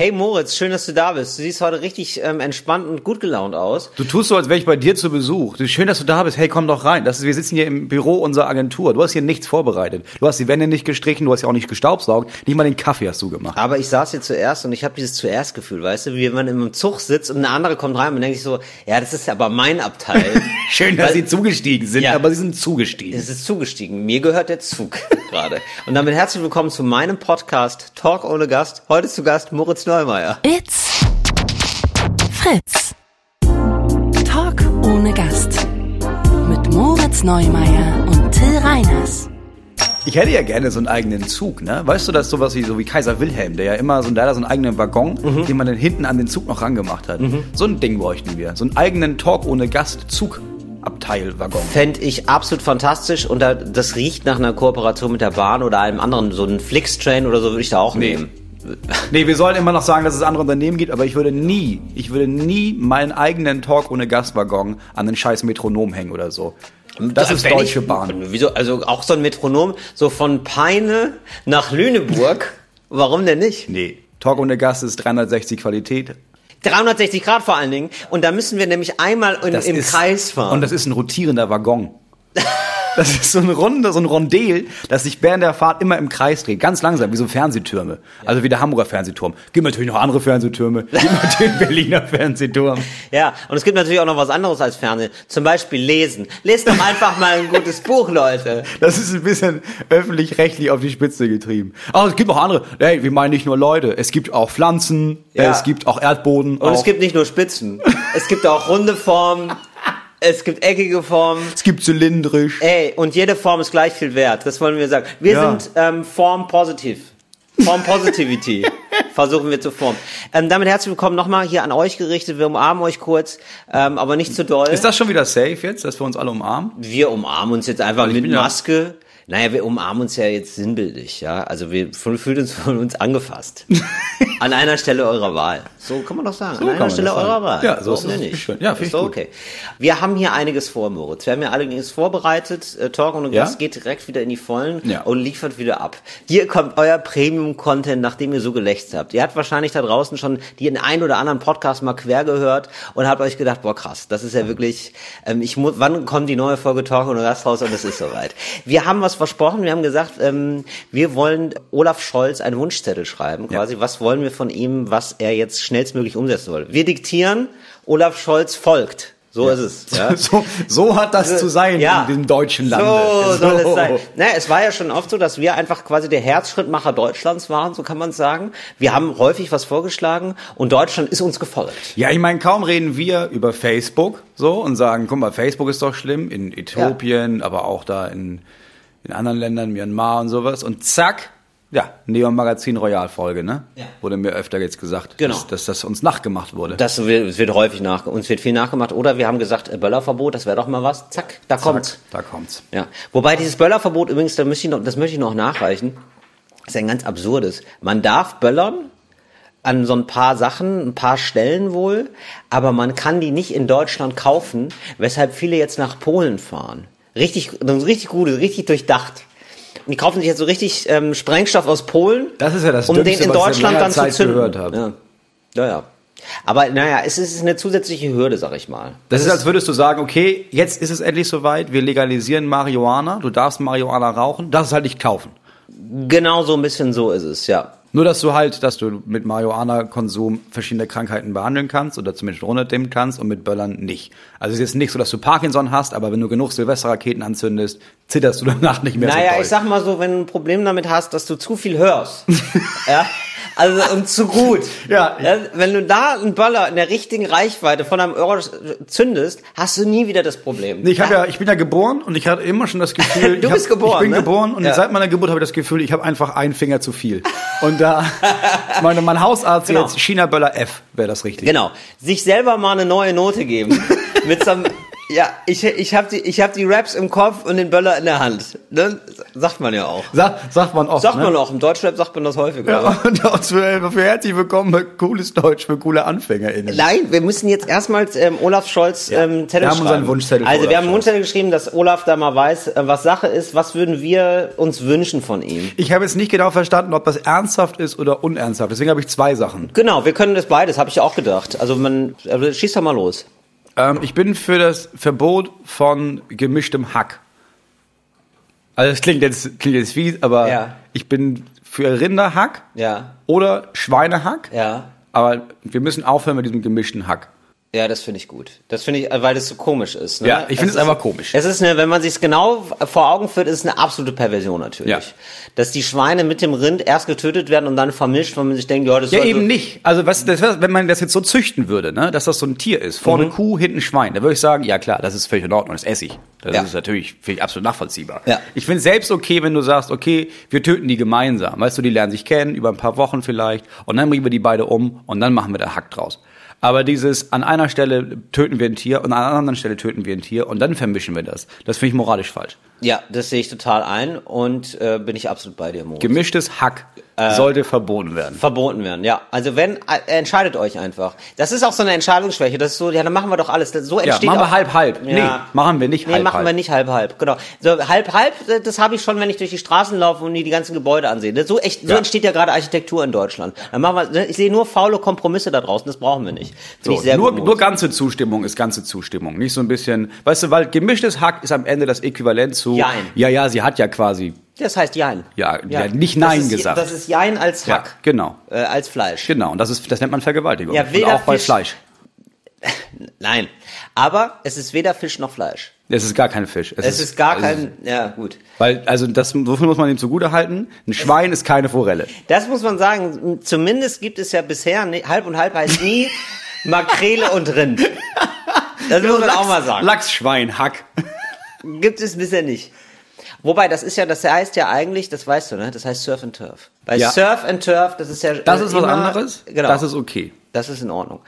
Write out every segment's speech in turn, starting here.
Hey Moritz, schön, dass du da bist. Du siehst heute richtig ähm, entspannt und gut gelaunt aus. Du tust so, als wäre ich bei dir zu Besuch. Du, schön, dass du da bist. Hey, komm doch rein. Das ist, wir sitzen hier im Büro unserer Agentur. Du hast hier nichts vorbereitet. Du hast die Wände nicht gestrichen, du hast ja auch nicht gestaubsaugt. Nicht mal den Kaffee hast du gemacht. Aber ich saß hier zuerst und ich habe dieses zuerst-Gefühl, weißt du, wie wenn man im Zug sitzt und eine andere kommt rein und denkt sich so, ja, das ist aber mein Abteil. schön, dass sie zugestiegen sind, Ja. aber sie sind zugestiegen. Es ist zugestiegen. Mir gehört der Zug gerade. Und damit herzlich willkommen zu meinem Podcast Talk ohne Gast. Heute zu Gast Moritz Neumeier. It's Fritz. Talk ohne Gast. Mit Moritz Neumeier und Till Reiners. Ich hätte ja gerne so einen eigenen Zug, ne? Weißt du, das ist sowas wie, so wie Kaiser Wilhelm, der ja immer so, der hat so einen eigenen Waggon, Mhm. den man dann hinten an den Zug noch rangemacht hat. So ein Ding bräuchten wir. So einen eigenen Talk ohne Gast Zugabteilwaggon. Fände ich absolut fantastisch und da, das riecht nach einer Kooperation mit der Bahn oder einem anderen, so einen Flixtrain oder so würde ich da auch nehmen. Nee, wir sollen immer noch sagen, dass es andere Unternehmen gibt, aber ich würde nie, ich würde nie meinen eigenen Talk ohne Gastwaggon an den scheiß Metronom hängen oder so. Das ist Fänd Deutsche ich- Bahn. Wieso, also auch so ein Metronom, so von Peine nach Lüneburg. Warum denn nicht? Nee, Talk ohne Gast ist 360 Qualität. 360 Grad vor allen Dingen. Und da müssen wir nämlich einmal in, Das im ist, Kreis fahren. Und das ist ein rotierender Waggon. Das ist so ein Runde, so ein Rondel, das sich während der Fahrt immer im Kreis dreht. Ganz langsam, wie so Fernsehtürme. Also wie der Hamburger Fernsehturm. Gibt natürlich noch andere Fernsehtürme. Gibt natürlich den Berliner Fernsehturm. Ja, und es gibt natürlich auch noch was anderes als Fernsehen. Zum Beispiel lesen. Lest doch einfach mal ein gutes Buch, Leute. Das ist ein bisschen öffentlich-rechtlich auf die Spitze getrieben. Aber es gibt noch andere. Hey, wir meinen nicht nur Leute. Es gibt auch Pflanzen. Ja. Es gibt auch Erdboden. Und es auch, gibt nicht nur Spitzen. Es gibt auch runde Formen. Es gibt eckige Formen. es gibt zylindrisch. Ey, und jede Form ist gleich viel wert. Das wollen wir sagen. Wir Ja. sind ähm, Form positiv. Form Positivity. Versuchen wir zu formen. Ähm, damit herzlich willkommen nochmal hier an euch gerichtet. Wir umarmen euch kurz, ähm, aber nicht zu doll. Ist das schon wieder safe jetzt, dass wir uns alle umarmen? wir umarmen uns jetzt einfach mit bin ja- Maske. Naja, wir umarmen uns ja jetzt sinnbildlich, ja. Also wir fühlen uns von uns angefasst. An einer Stelle eurer Wahl. So kann man doch sagen. So An einer Stelle eurer Wahl. Ja, so ist ne, es. nicht. Schön. Ja, ist doch gut. okay. Wir haben hier einiges vor, Moritz. Wir haben ja einiges vorbereitet. Äh, Talk und Ja? Gast geht direkt wieder in die Vollen Ja. und liefert wieder ab. Hier kommt euer Premium-Content, nachdem ihr so gelächzt habt. Ihr habt wahrscheinlich da draußen schon den ein oder anderen Podcast mal quer gehört und habt euch gedacht, boah krass, das ist ja wirklich, ähm, ich muss, wann kommt die neue Folge Talk und Gast raus und es ist soweit. Wir haben was versprochen, wir haben gesagt, ähm, wir wollen Olaf Scholz einen Wunschzettel schreiben, quasi, was wollen wir von ihm, was er jetzt schnellstmöglich umsetzen soll. Wir diktieren, Olaf Scholz folgt. So ist es. Ja? So, so hat das zu sein Ja. in diesem deutschen Lande. So soll es sein. Naja, es war ja schon oft so, dass wir einfach quasi der Herzschrittmacher Deutschlands waren, so kann man sagen. Wir haben häufig was vorgeschlagen und Deutschland ist uns gefolgt. Ja, ich meine, kaum reden wir über Facebook so und sagen, guck mal, Facebook ist doch schlimm in Äthiopien, aber auch da in, in anderen Ländern, Myanmar und sowas. Und zack, ja, Neon Magazin Royal Folge, ne? Ja. Wurde mir öfter jetzt gesagt, Genau. dass, dass das uns nachgemacht wurde. Das wird, es wird häufig nach, uns wird viel nachgemacht. Oder wir haben gesagt, äh, Böllerverbot, das wäre doch mal was. Zack, da kommt's. Zack, da kommt's. Ja. Wobei dieses Böllerverbot übrigens, da möchte ich noch, das möchte ich noch nachreichen, ist ein ganz absurdes. Man darf böllern an so ein paar Sachen, ein paar Stellen wohl, aber man kann die nicht in Deutschland kaufen, weshalb viele jetzt nach Polen fahren. Richtig, das richtig gut, richtig durchdacht. Und die kaufen sich jetzt so richtig ähm, Sprengstoff aus Polen, Das ist ja das um Dümmste, den in was ich in Deutschland dann Zeit zu zünden. gehört habe. Ja. ja, ja. Aber naja, es ist eine zusätzliche Hürde, sag ich mal. Das ist, als würdest du sagen, okay, jetzt ist es endlich soweit, wir legalisieren Marihuana, du darfst Marihuana rauchen, darfst es halt nicht kaufen. Genau so ein bisschen so ist es, ja. Nur, dass du halt, dass du mit Marihuana-Konsum verschiedene Krankheiten behandeln kannst oder zumindest runterdimmen kannst und mit Böllern nicht. Also es ist jetzt nicht so, dass du Parkinson hast, aber wenn du genug Silvesterraketen anzündest, zitterst du danach nicht mehr Naja, so doll. ich sag mal so, wenn du ein Problem damit hast, dass du zu viel hörst. ja. Also und zu gut. Ja. Wenn du da einen Böller in der richtigen Reichweite von einem Euro zündest, hast du nie wieder das Problem. Nee, ich, hab ja, ich bin ja geboren und ich hatte immer schon das Gefühl, Du ich bist geboren, Ich bin ne? geboren und Ja. seit meiner Geburt habe ich das Gefühl, ich habe einfach einen Finger zu viel. Und da, meine, mein Hausarzt Genau. jetzt China Böller F wäre das richtig. Genau. Sich selber mal eine neue Note geben. mit so einem Ja, ich, ich habe die, ich hab die Raps im Kopf und den Böller in der Hand. Ne? Sagt man ja auch. Sag, sagt man oft. Sagt ne? man auch. Im Deutschrap sagt man das häufiger. Ja, und auch für, für herzlich willkommen bei Cooles Deutsch für coole AnfängerInnen. Nein, wir müssen jetzt erstmals ähm, Olaf Scholz ähm, Zettel Wir haben schreiben. unseren Wunschzettel Also wir haben einen. Wunschzettel geschrieben, dass Olaf da mal weiß, äh, was Sache ist. Was würden wir uns wünschen von ihm? Ich habe jetzt nicht genau verstanden, ob das ernsthaft ist oder unernsthaft. Deswegen habe ich zwei Sachen. Genau, wir können das beides, habe ich ja auch gedacht. Also man, also schieß doch mal los. Ähm, ich bin für das Verbot von gemischtem Hack. Also das klingt jetzt, klingt jetzt fies, aber Ja. ich bin für Rinderhack Ja, oder Schweinehack. ja. Aber wir müssen aufhören mit diesem gemischten Hack. Ja, das finde ich gut. Das finde ich, weil das so komisch ist. Ne? Ja, ich finde es einfach komisch. Es ist eine, wenn man sich genau vor Augen führt, ist es eine absolute Perversion natürlich. Ja. Dass die Schweine mit dem Rind erst getötet werden und dann vermischt, weil man sich denkt, ja, das Ja, eben nicht. Also was, das, wenn man das jetzt so züchten würde, ne, dass das so ein Tier ist, vorne Mhm. Kuh, hinten Schwein, da würde ich sagen, ja klar, das ist völlig in Ordnung, das esse ich. Das Ja. ist natürlich finde ich absolut nachvollziehbar. Ja. Ich finde es selbst okay, wenn du sagst, okay, wir töten die gemeinsam. Weißt du, die lernen sich kennen, über ein paar Wochen vielleicht, und dann bringen wir die beide um und dann machen wir da Hack draus. Aber dieses, an einer Stelle töten wir ein Tier und an einer anderen Stelle töten wir ein Tier und dann vermischen wir das. Das finde ich moralisch falsch. Ja, das sehe ich total ein und äh, bin ich absolut bei dir, Moritz. Gemischtes Hack Äh. sollte verboten werden. Verboten werden, ja. Also wenn, äh, entscheidet euch einfach. Das ist auch so eine Entscheidungsschwäche. Das ist so, ja, dann machen wir doch alles. So Ja, entsteht machen wir halb, halb. Ja. Nee, machen wir nicht Nee, halb, machen halb. wir nicht halb, halb. Genau. So halb, halb, äh, das habe ich schon, wenn ich durch die Straßen laufe und mir die ganzen Gebäude ansehe. So echt, so Ja. entsteht ja gerade Architektur in Deutschland. Dann machen wir, ich sehe nur faule Kompromisse da draußen. Das brauchen wir nicht. Finde So, ich sehr nur, nur ganze Zustimmung ist ganze Zustimmung. Nicht so ein bisschen, weißt du, weil gemischtes Hack ist am Ende das Äquivalent zu. Jein. Ja, ja, sie hat ja quasi. Das heißt Jein. Ja, hat nicht Nein das ist, gesagt. Das ist Jein als Ja, Hack. genau. Äh, als Fleisch. Genau. Und das ist, das nennt man Vergewaltigung. Ja, Und weder auch bei Fisch- Fleisch. Nein. Aber es ist weder Fisch noch Fleisch. Es ist gar kein Fisch. Es ist gar es kein, ja, gut. Weil, also das, wofür muss man ihm zugute halten? Ein Schwein ist keine Forelle. Das muss man sagen. Zumindest gibt es ja bisher, ne- halb und halb heißt nie Makrele und Rind. Das muss man auch mal sagen. Lachsschwein, Hack. Gibt es bisher nicht. Wobei, das ist ja, das heißt ja eigentlich, das weißt du, ne? Das heißt Surf and Turf. Bei Ja. Surf and Turf, das ist ja. Das äh, ist was immer- anderes. Genau. Das ist okay. Das ist in Ordnung.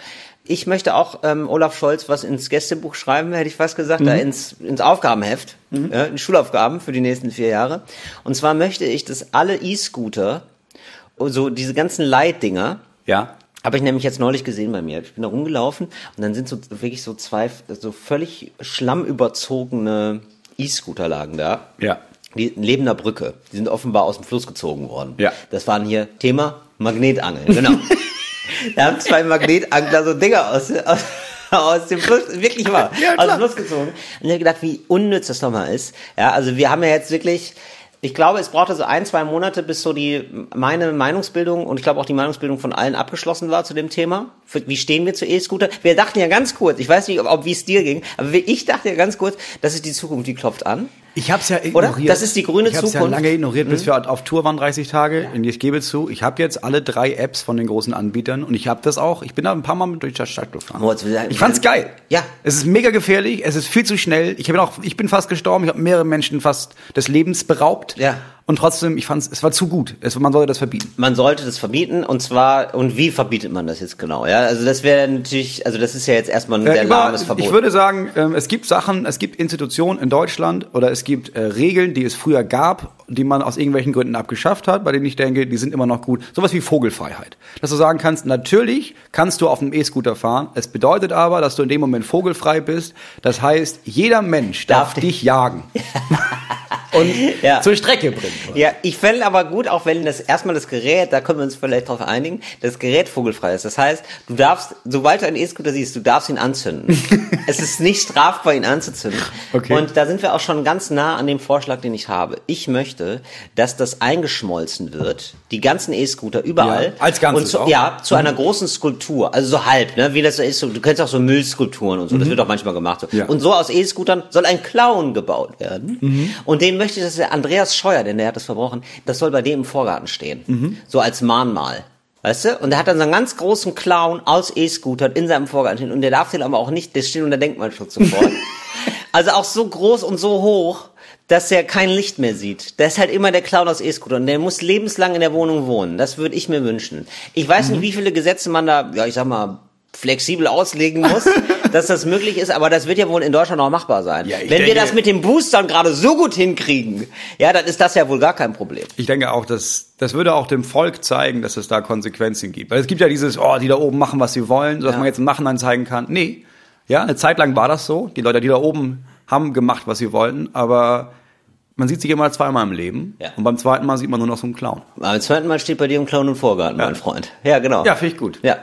Ich möchte auch ähm, Olaf Scholz was ins Gästebuch schreiben, hätte ich fast gesagt, Mhm. da ins, ins Aufgabenheft, ja, in Schulaufgaben für die nächsten vier Jahre. Und zwar möchte ich, dass alle E-Scooter, so diese ganzen Leitdinger, Ja. habe ich nämlich jetzt neulich gesehen bei mir. Ich bin da rumgelaufen und dann sind so wirklich so zwei so völlig schlammüberzogene E-Scooter lagen da. Ja. Die neben der Brücke. Die sind offenbar aus dem Fluss gezogen worden. Ja. Das waren hier Thema Magnetangeln. Genau. da haben zwei Magnetangler so Dinger aus, aus, aus dem Fluss, wirklich wahr, Ja, aus dem Fluss gezogen. Und ich habe gedacht, wie unnütz das nochmal ist. Ja, also wir haben ja jetzt wirklich, ich glaube, es brauchte so ein, zwei Monate, bis so die, meine Meinungsbildung und ich glaube auch die Meinungsbildung von allen abgeschlossen war zu dem Thema. Für, wie stehen wir zu E-Scooter? Wir dachten ja ganz kurz, ich weiß nicht, ob, ob wie es dir ging, aber ich dachte ja ganz kurz, das ist die Zukunft, die klopft an. Ich hab's ja Oder? ignoriert. Das ist die grüne ich hab's ja Zukunft. Mhm. lange ignoriert, bis wir auf Tour waren, 30 Tage. Und ich gebe zu, ich habe jetzt alle drei Apps von den großen Anbietern und ich habe das auch. Ich bin da ein paar Mal mit durch die Stadt gefahren. Wir- ich fand's geil. Ja. Es ist mega gefährlich, es ist viel zu schnell. Ich bin auch, ich bin fast gestorben, ich habe mehrere Menschen fast des Lebens beraubt. Ja. Und trotzdem, ich fand's, es war zu gut. Es, man sollte das verbieten. Man sollte das verbieten und zwar, und wie verbietet man das jetzt genau? Ja, also das wäre natürlich, also das ist ja jetzt erstmal ein Äh, sehr über- lahmes Verbot. Ich würde sagen, ähm, es gibt Sachen, es gibt Institutionen in Deutschland oder es gibt äh, Regeln, die es früher gab, die man aus irgendwelchen Gründen abgeschafft hat, bei denen ich denke, die sind immer noch gut. Sowas wie Vogelfreiheit. Dass du sagen kannst, natürlich kannst du auf einem E-Scooter fahren. Es bedeutet aber, dass du in dem Moment vogelfrei bist. Das heißt, jeder Mensch darf, Darf dich jagen. und Ja. zur Strecke bringen. ja, ich fände aber gut, auch wenn das erstmal das Gerät, da können wir uns vielleicht drauf einigen, das Gerät vogelfrei ist. Das heißt, du darfst, sobald du einen E-Scooter siehst, du darfst ihn anzünden. es ist nicht strafbar, ihn anzuzünden. Okay. Und da sind wir auch schon ganz nah an dem Vorschlag, den ich habe. Ich möchte, dass das eingeschmolzen wird, die ganzen E-Scooter überall. Ja, als Ganzes und zu, auch? Ja, zu einer großen Skulptur, also so halb, ne, wie das so ist. Du kennst auch so Müllskulpturen und so, das wird auch manchmal gemacht. So. Mhm. Ja. Und so aus E-Scootern soll ein Clown gebaut werden. Mhm. Und den möchte ich, dass der Andreas Scheuer, denn der hat das verbrochen, das soll bei dem im Vorgarten stehen. Mhm. So als Mahnmal. Weißt du? Und der hat dann so einen ganz großen Clown aus E-Scootern in seinem Vorgarten stehen. Und der darf den aber auch nicht, der steht unter Denkmalschutz sofort. also auch so groß und so hoch, dass er kein Licht mehr sieht. Der ist halt immer der Clown aus E-Scooter und der muss lebenslang in der Wohnung wohnen. Das würde ich mir wünschen. Ich weiß Mhm. nicht, wie viele Gesetze man da, ja, ich sag mal, flexibel auslegen muss. dass das möglich ist, aber das wird ja wohl in Deutschland auch machbar sein. Ja, Wenn wir denke- das mit den Boostern gerade so gut hinkriegen, ja, dann ist das ja wohl gar kein Problem. Ich denke auch, dass das würde auch dem Volk zeigen, dass es da Konsequenzen gibt. Weil es gibt ja dieses, oh, die da oben machen, was sie wollen, sodass Ja. man jetzt im Nachhinein zeigen kann. Nee, ja, eine Zeit lang war das so. Die Leute, die da oben haben gemacht, was sie wollten, aber man sieht sich immer zweimal im Leben. Ja. Und beim zweiten Mal sieht man nur noch so einen Clown. Beim zweiten Mal steht bei dir im Clown und Vorgarten, mein Freund. Ja, genau. Ja, finde ich gut. Ja.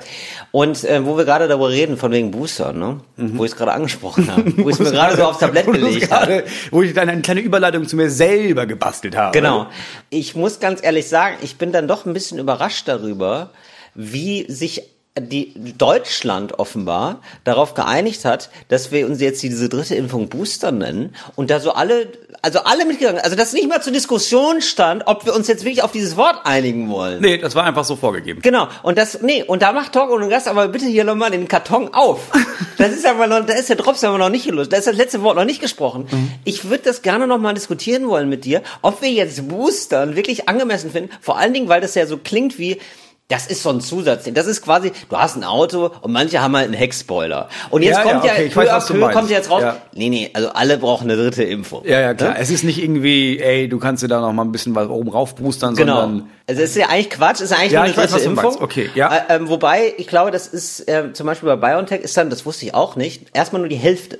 Und äh, wo wir gerade darüber reden, von wegen Boostern, ne? wo ich es gerade angesprochen habe, wo ich es mir gerade so aufs Tablett gelegt habe. Wo ich dann eine kleine Überleitung zu mir selber gebastelt habe. Genau. Ich muss ganz ehrlich sagen, ich bin dann doch ein bisschen überrascht darüber, wie sich die Deutschland offenbar darauf geeinigt hat, dass wir uns jetzt diese dritte Impfung Booster nennen und da so alle, also alle mitgegangen, also dass nicht mal zur Diskussion stand, ob wir uns jetzt wirklich auf dieses Wort einigen wollen. Nee, das war einfach so vorgegeben. Genau, und das, nee, und da macht Talk ohne Gast aber bitte hier nochmal den Karton auf. Das ist aber noch, da ist der Drops aber noch nicht gelöst, da ist das letzte Wort noch nicht gesprochen. Ich würde das gerne nochmal diskutieren wollen mit dir, ob wir jetzt Boostern wirklich angemessen finden, vor allen Dingen, weil das ja so klingt wie, das ist so ein Zusatzding. Das ist quasi, du hast ein Auto und manche haben halt einen Heckspoiler. Und jetzt Ja, kommt ja, ja, okay, ich peu weiß, peu kommt jetzt raus. Ja. Nee, nee, also alle brauchen eine dritte Impfung. Ja, ja, klar. Ne? Es ist nicht irgendwie, ey, du kannst dir da noch mal ein bisschen was oben rauf boostern, Genau. sondern Also es ist ja eigentlich Quatsch, es ist eigentlich Ja, nur eine weiß, dritte du Impfung. Okay, ja. Äh, ähm, wobei, ich glaube, das ist äh, zum Beispiel bei BioNTech ist dann, das wusste ich auch nicht, erstmal nur die Hälfte.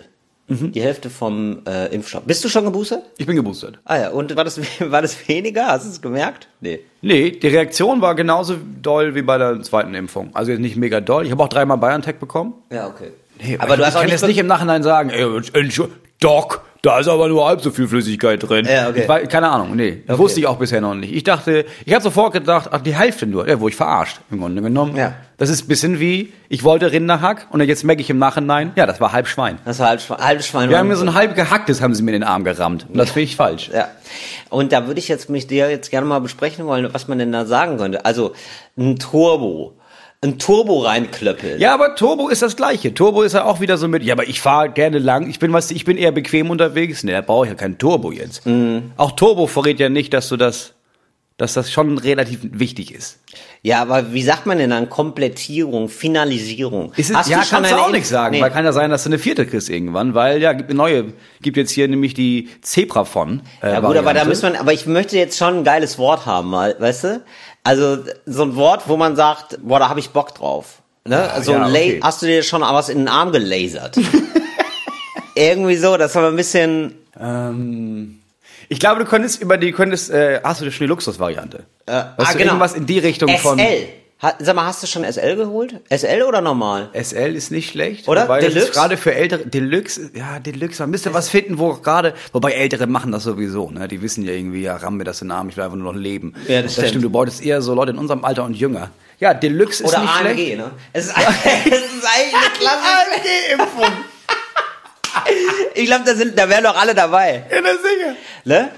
Mhm. Die Hälfte vom äh, Impfstoff. Bist du schon geboostert? ich bin geboostert. Ah ja, und war das, war das weniger? Hast du es gemerkt? Nee. Nee, die Reaktion war genauso doll wie bei der zweiten Impfung. Also jetzt nicht mega doll. Ich habe auch dreimal BioNTech bekommen. Ja, okay. Nee, aber du hast ich auch kann nicht jetzt nicht im Nachhinein sagen, ey, Entschu- Doc, da ist aber nur halb so viel Flüssigkeit drin. Ja, okay. ich war, keine Ahnung, nee. Okay. wusste ich auch bisher noch nicht. Ich dachte, ich habe sofort gedacht, ach, die Hälfte nur. Ja, wo ich verarscht, im Grunde genommen. Ja. Das ist ein bisschen wie, ich wollte Rinderhack und jetzt merke ich im Nachhinein, ja, das war halb Schwein. Das war halb, Schwe- halb Schwein. Wir haben mir so ein halb gehacktes, haben sie mir in den Arm gerammt. Und das finde ich falsch. Ja. Und da würde ich jetzt mich dir jetzt gerne mal besprechen wollen, was man denn da sagen könnte. Also ein Turbo. Ein Turbo reinklöppeln. Ja, aber Turbo ist das Gleiche. Turbo ist ja auch wieder so mit, ja, aber ich fahre gerne lang. Ich bin, weißt du, ich bin eher bequem unterwegs. Nee, da brauche ich ja kein Turbo jetzt. Mhm. Auch Turbo verrät ja nicht, dass du das, dass das schon relativ wichtig ist. Ja, aber wie sagt man denn dann Komplettierung, Finalisierung? Ist es, Hast ja, du kannst du auch nicht sagen, Nee. weil kann ja sein, dass du eine vierte kriegst irgendwann, weil ja, gibt eine neue, gibt jetzt hier nämlich die Zebra von. Äh, Ja gut, aber da Variante. müssen wir, aber ich möchte jetzt schon ein geiles Wort haben, weißt du? Also so ein Wort, wo man sagt, boah, da habe ich Bock drauf. Ne? Also ja, ein okay. hast du dir schon was in den Arm gelasert? Irgendwie so, das war ein bisschen. Ähm, ich glaube, du könntest über die, könntest, äh, hast du schon die Luxusvariante? Äh, ah, genau. irgendwas in die Richtung SL. von. Ha, sag mal, hast du schon SL geholt? SL oder normal? SL ist nicht schlecht. Oder? Wobei das Deluxe? ist gerade für ältere, Deluxe, ja, Deluxe, man müsste was finden, wo gerade, wobei Ältere machen das sowieso, ne? Die wissen ja irgendwie, ja, ramm mir das in den Arm, ich will einfach nur noch leben. Ja, das stimmt. Du bräuchtest eher so Leute in unserem Alter und jünger. Ja, Deluxe ist Oder nicht AMG, schlecht. ne? Es ist, es ist eigentlich eine klassische AMG-Impfung. Ich glaube, da sind, da wären doch alle dabei. Ja, das sicher. Ne?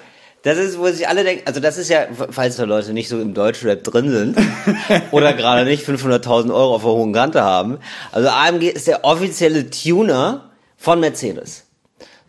Das ist, wo sich alle denken, also das ist ja, falls da Leute nicht so im Deutschrap drin sind oder gerade nicht 500.000 Euro auf der hohen Kante haben. Also AMG ist der offizielle Tuner von Mercedes.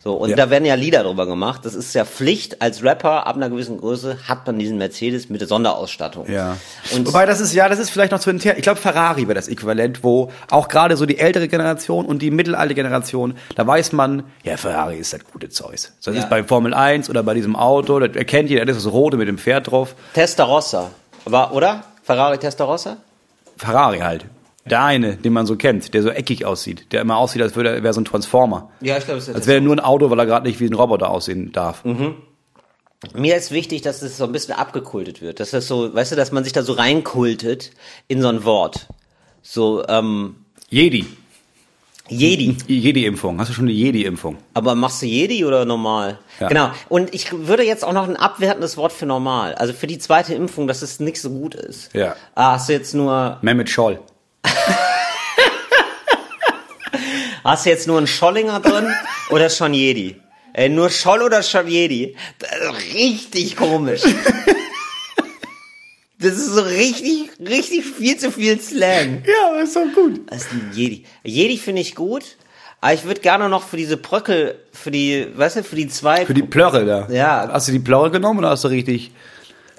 So, und Ja. da werden ja Lieder drüber gemacht. Das ist ja Pflicht. Als Rapper ab einer gewissen Größe hat man diesen Mercedes mit der Sonderausstattung. Ja. Und Wobei das ist, ja, das ist vielleicht noch zu intern. Ich glaube, Ferrari wäre das Äquivalent, wo auch gerade so die ältere Generation und die mittelalte Generation, da weiß man, ja, Ferrari ist das gute Zeus. Das Ja. ist bei Formel 1 oder bei diesem Auto, das erkennt jeder, das ist das rote mit dem Pferd drauf. Testarossa. War, oder? Ferrari Testarossa? Ferrari halt. Der eine, den man so kennt, der so eckig aussieht, der immer aussieht, als würde er wäre so ein Transformer. Ja, ich glaube, es ist Als wäre er nur ein Auto, weil er gerade nicht wie ein Roboter aussehen darf. Mir ist wichtig, dass das so ein bisschen abgekultet wird. Dass das so, weißt du, dass man sich da so reinkultet in so ein Wort. So, ähm, Jedi. Jedi. Jedi-Impfung. Hast du schon die Jedi-Impfung? Aber machst du Jedi oder normal? Ja. Genau. Und ich würde jetzt auch noch ein abwertendes Wort für normal. Also für die zweite Impfung, dass es nicht so gut ist. Ja. Ah, hast du jetzt nur, Mehmet Scholl. hast du jetzt nur einen Schollinger drin oder schon Jedi? Äh, nur Scholl oder schon Jedi? Das ist richtig komisch. Das ist so richtig, richtig viel zu viel Slang. Ja, ist doch gut. Das ist ein Jedi. Jedi finde ich gut, aber ich würde gerne noch für diese Bröckel, für die, weißt du, für die zwei. Für die Plörre da. Ja. Hast du die Plörre genommen oder hast du richtig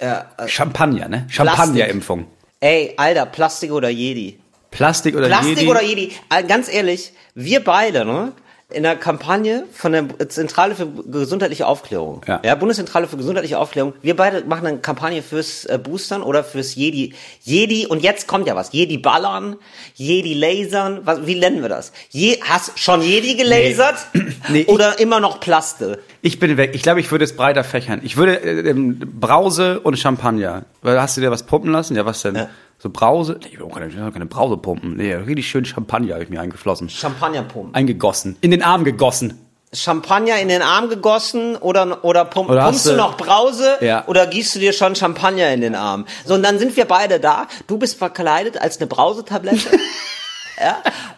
ja, äh, Champagner, ne? Champagner-Impfung. ey, Alter, Plastik oder Jedi? Plastik oder Plastik Jedi? oder Jedi? Äh, Ganz ehrlich, wir beide, ne? In der Kampagne von der Zentrale für gesundheitliche Aufklärung, Ja. Bundeszentrale für gesundheitliche Aufklärung, wir beide machen eine Kampagne fürs äh, Boostern oder fürs Jedi. Jedi, und jetzt kommt ja was, Jedi ballern, Jedi lasern, was, wie nennen wir das? Je, hast schon Jedi gelasert? Nee, ich- oder immer noch Plaste? Ich bin weg. Ich glaube, ich würde es breiter fächern. Ich würde äh, ähm, Brause und Champagner. Hast du dir was pumpen lassen? Ja, was denn? Ja. So Brause? Nee, ich will auch keine, will auch keine Brause pumpen. Nee, richtig schön Champagner habe ich mir eingeflossen. Champagnerpumpen. Eingegossen. In den Arm gegossen. Champagner in den Arm gegossen oder oder, pump, Oder hast pumpst du du- noch Brause Ja. oder gießt du dir schon Champagner in den Arm? So und dann sind wir beide da. Du bist verkleidet als eine Brausetablette. ja?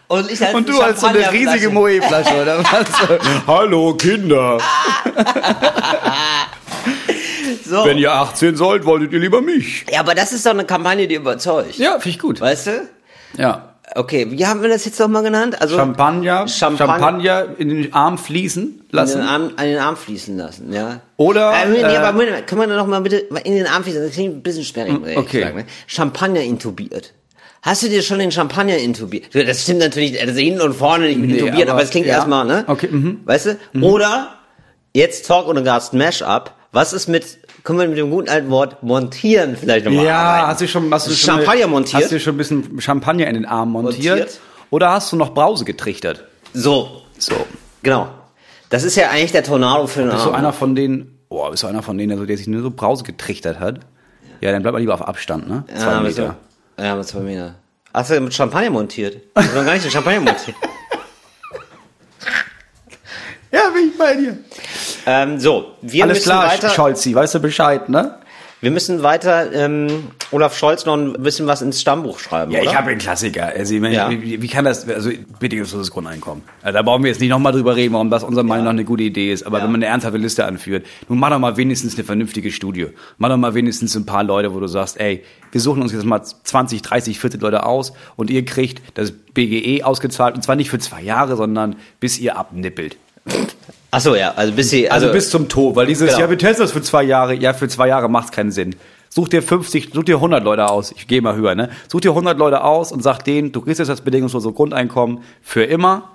Und ich als Und du als so eine riesige Moe-Flasche, oder was? Hallo, Kinder. So. Wenn ihr 18 sollt, wolltet ihr lieber mich. Ja, aber das ist doch eine Kampagne, die überzeugt. Ja, finde ich gut. Weißt du? Ja. Okay, wie haben wir das jetzt nochmal genannt? Also Champagner, Champagner- Champagner in den Arm fließen in lassen. den Arm, an den Arm fließen lassen, ja. Oder, Äh, nee, äh, aber Moment, können wir noch mal bitte in den Arm fließen? Das klingt ein bisschen sperrig, muss ich okay. sagen. Ne? Champagner intubiert. Hast du dir schon den Champagner intubiert? Das stimmt natürlich, also hinten und vorne nicht mit Nee, intubiert, aber es klingt ja. erstmal, ne? Okay, mhm. Weißt du? Oder jetzt Talk und Gast Mash-up. Was ist mit, können wir mit dem guten alten Wort montieren vielleicht nochmal Ja, arbeiten? hast du schon, hast du schon Champagner montiert? Hast du schon ein bisschen Champagner in den Arm montiert? Montiert? Oder hast du noch Brause getrichtert? So, So. genau. Das ist ja eigentlich der Tornado für den Bist Arm. du einer von denen, boah, bist du einer von denen, also, der sich nur so Brause getrichtert hat? Ja, dann bleib mal lieber auf Abstand, ne? Zwei ja, mit Meter. So, ja, mit zwei Meter. Hast du mit Champagner montiert? Hast du noch gar nicht den Champagner montiert? Ja, bin ich bei dir. Ähm, so, wir Alles müssen klar, weiter. Scholzi, weißt du Bescheid, ne? Wir müssen weiter ähm, Olaf Scholz noch ein bisschen was ins Stammbuch schreiben, Ja, oder? ich habe einen Klassiker. Also, ich meine, Ja. wie, wie kann das, also bedingungsloses Grundeinkommen. Also, da brauchen wir jetzt nicht nochmal drüber reden, warum das unserer Meinung nach eine gute Idee ist. Aber Ja. wenn man eine ernsthafte Liste anführt, nun mach doch mal wenigstens eine vernünftige Studie. Mach doch mal wenigstens ein paar Leute, wo du sagst, ey, wir suchen uns jetzt mal 20, 30, 40 Leute aus und ihr kriegt das BGE ausgezahlt und zwar nicht für zwei Jahre, sondern bis ihr abnippelt. Ach so, ja, also bis sie, Also, also, bis zum Tod, weil dieses, Genau. ja, wir testen das für zwei Jahre, ja, für zwei Jahre macht's keinen Sinn. Such dir 50, such dir 100 Leute aus, ich gehe mal höher, ne? Such dir 100 Leute aus und sag denen, du kriegst jetzt das bedingungslose Grundeinkommen für immer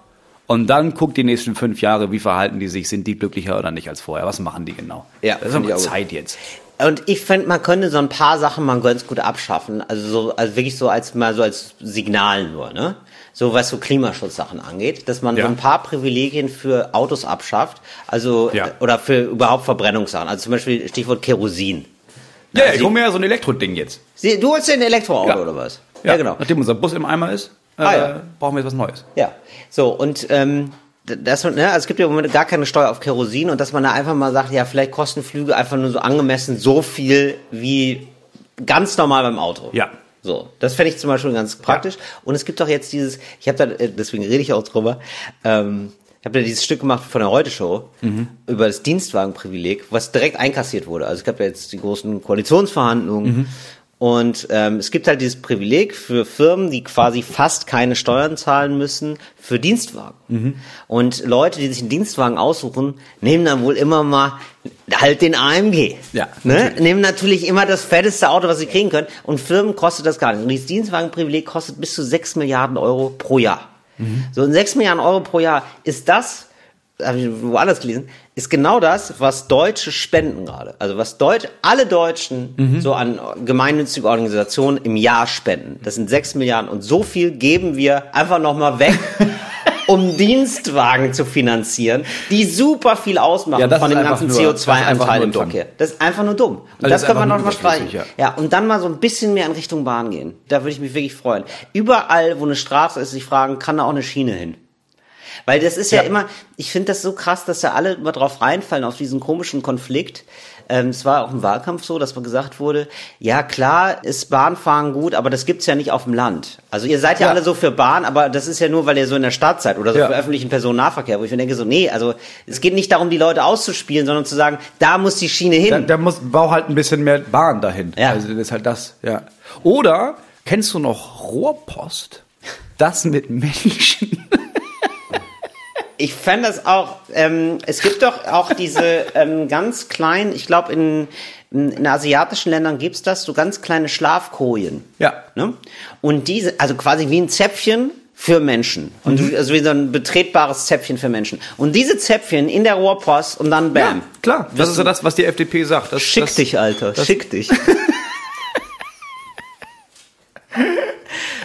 und dann guck die nächsten fünf Jahre, wie verhalten die sich, sind die glücklicher oder nicht als vorher, was machen die genau? Ja, das ist aber. Zeit jetzt. Und ich finde, man könnte so ein paar Sachen mal ganz gut abschaffen, also so, also wirklich so als mal so als Signal nur, ne? So was so Klimaschutzsachen angeht, dass man Ja. so ein paar Privilegien für Autos abschafft, also Ja. äh, oder für überhaupt Verbrennungssachen, also zum Beispiel Stichwort Kerosin. Ja, Also ich hole mir ja so ein Elektroding jetzt. Sie, du holst dir ein Elektroauto Ja. oder was? Ja, genau. Nachdem unser Bus im Eimer ist, äh, Ah, brauchen wir jetzt was Neues. Ja, so und ähm, das, ne, also es gibt ja im Moment gar keine Steuer auf Kerosin und dass man da einfach mal sagt, ja, vielleicht kosten Flüge einfach nur so angemessen so viel wie ganz normal beim Auto. Ja. So, das fände ich zum Beispiel ganz praktisch. Und es gibt doch jetzt dieses, ich habe da, äh, deswegen rede ich auch drüber, ähm, ich habe da dieses Stück gemacht von der Heute-Show über das Dienstwagenprivileg, was direkt einkassiert wurde. Also es gab ja jetzt die großen Koalitionsverhandlungen und ähm, es gibt halt dieses Privileg für Firmen, die quasi fast keine Steuern zahlen müssen, für Dienstwagen. Und Leute, die sich einen Dienstwagen aussuchen, nehmen dann wohl immer mal halt den AMG. Ja, ne? Nehmen natürlich immer das fetteste Auto, was sie kriegen können. Und Firmen kostet das gar nicht. Und dieses Dienstwagenprivileg kostet bis zu 6 Milliarden Euro pro Jahr. So, und 6 Milliarden Euro pro Jahr ist das, habe ich woanders gelesen, ist genau das, was Deutsche spenden gerade. Also was Deutsch, alle Deutschen so an gemeinnützige Organisationen im Jahr spenden. Das sind 6 Milliarden. Und so viel geben wir einfach nochmal weg. Um Dienstwagen zu finanzieren, die super viel ausmachen Ja, von dem ganzen nur- das ist einfach CO2-Anteil nur im. Verkehr. Das ist einfach nur dumm. Und Also das das können wir noch mal streichen. überflüssig, Ja. und dann mal so ein bisschen mehr in Richtung Bahn gehen. Da würde ich mich wirklich freuen. Überall, wo eine Straße ist, sich fragen, kann da auch eine Schiene hin? Weil das ist ja, Ja. immer, ich finde das so krass, dass da alle immer drauf reinfallen, auf diesen komischen Konflikt. Ähm, es war auch im Wahlkampf so, dass gesagt wurde, ja klar ist Bahnfahren gut, aber das gibt's ja nicht auf dem Land. Also ihr seid ja, Ja. alle so für Bahn, aber das ist ja nur, weil ihr so in der Stadt seid oder so Ja. für öffentlichen Personennahverkehr, wo ich mir denke so, nee, also es geht nicht darum, die Leute auszuspielen, sondern zu sagen, da muss die Schiene hin. Da, da muss, bau halt ein bisschen mehr Bahn dahin. Ja. Also das ist halt das, ja. Oder, kennst du noch Rohrpost? Das mit Menschen. Ich fände das auch, ähm, es gibt doch auch diese ähm, ganz kleinen, ich glaube in, In, asiatischen Ländern gibt's das, so ganz kleine Schlafkojen. Ja. Ne? Und diese, also quasi wie ein Zäpfchen für Menschen. Und Mhm. also wie so ein betretbares Zäpfchen für Menschen. Und diese Zäpfchen in der Rohrpost und dann bam. Ja, klar. Das ist ja das, was die FDP sagt. Das, Schick das, dich, Alter. das- Schick dich.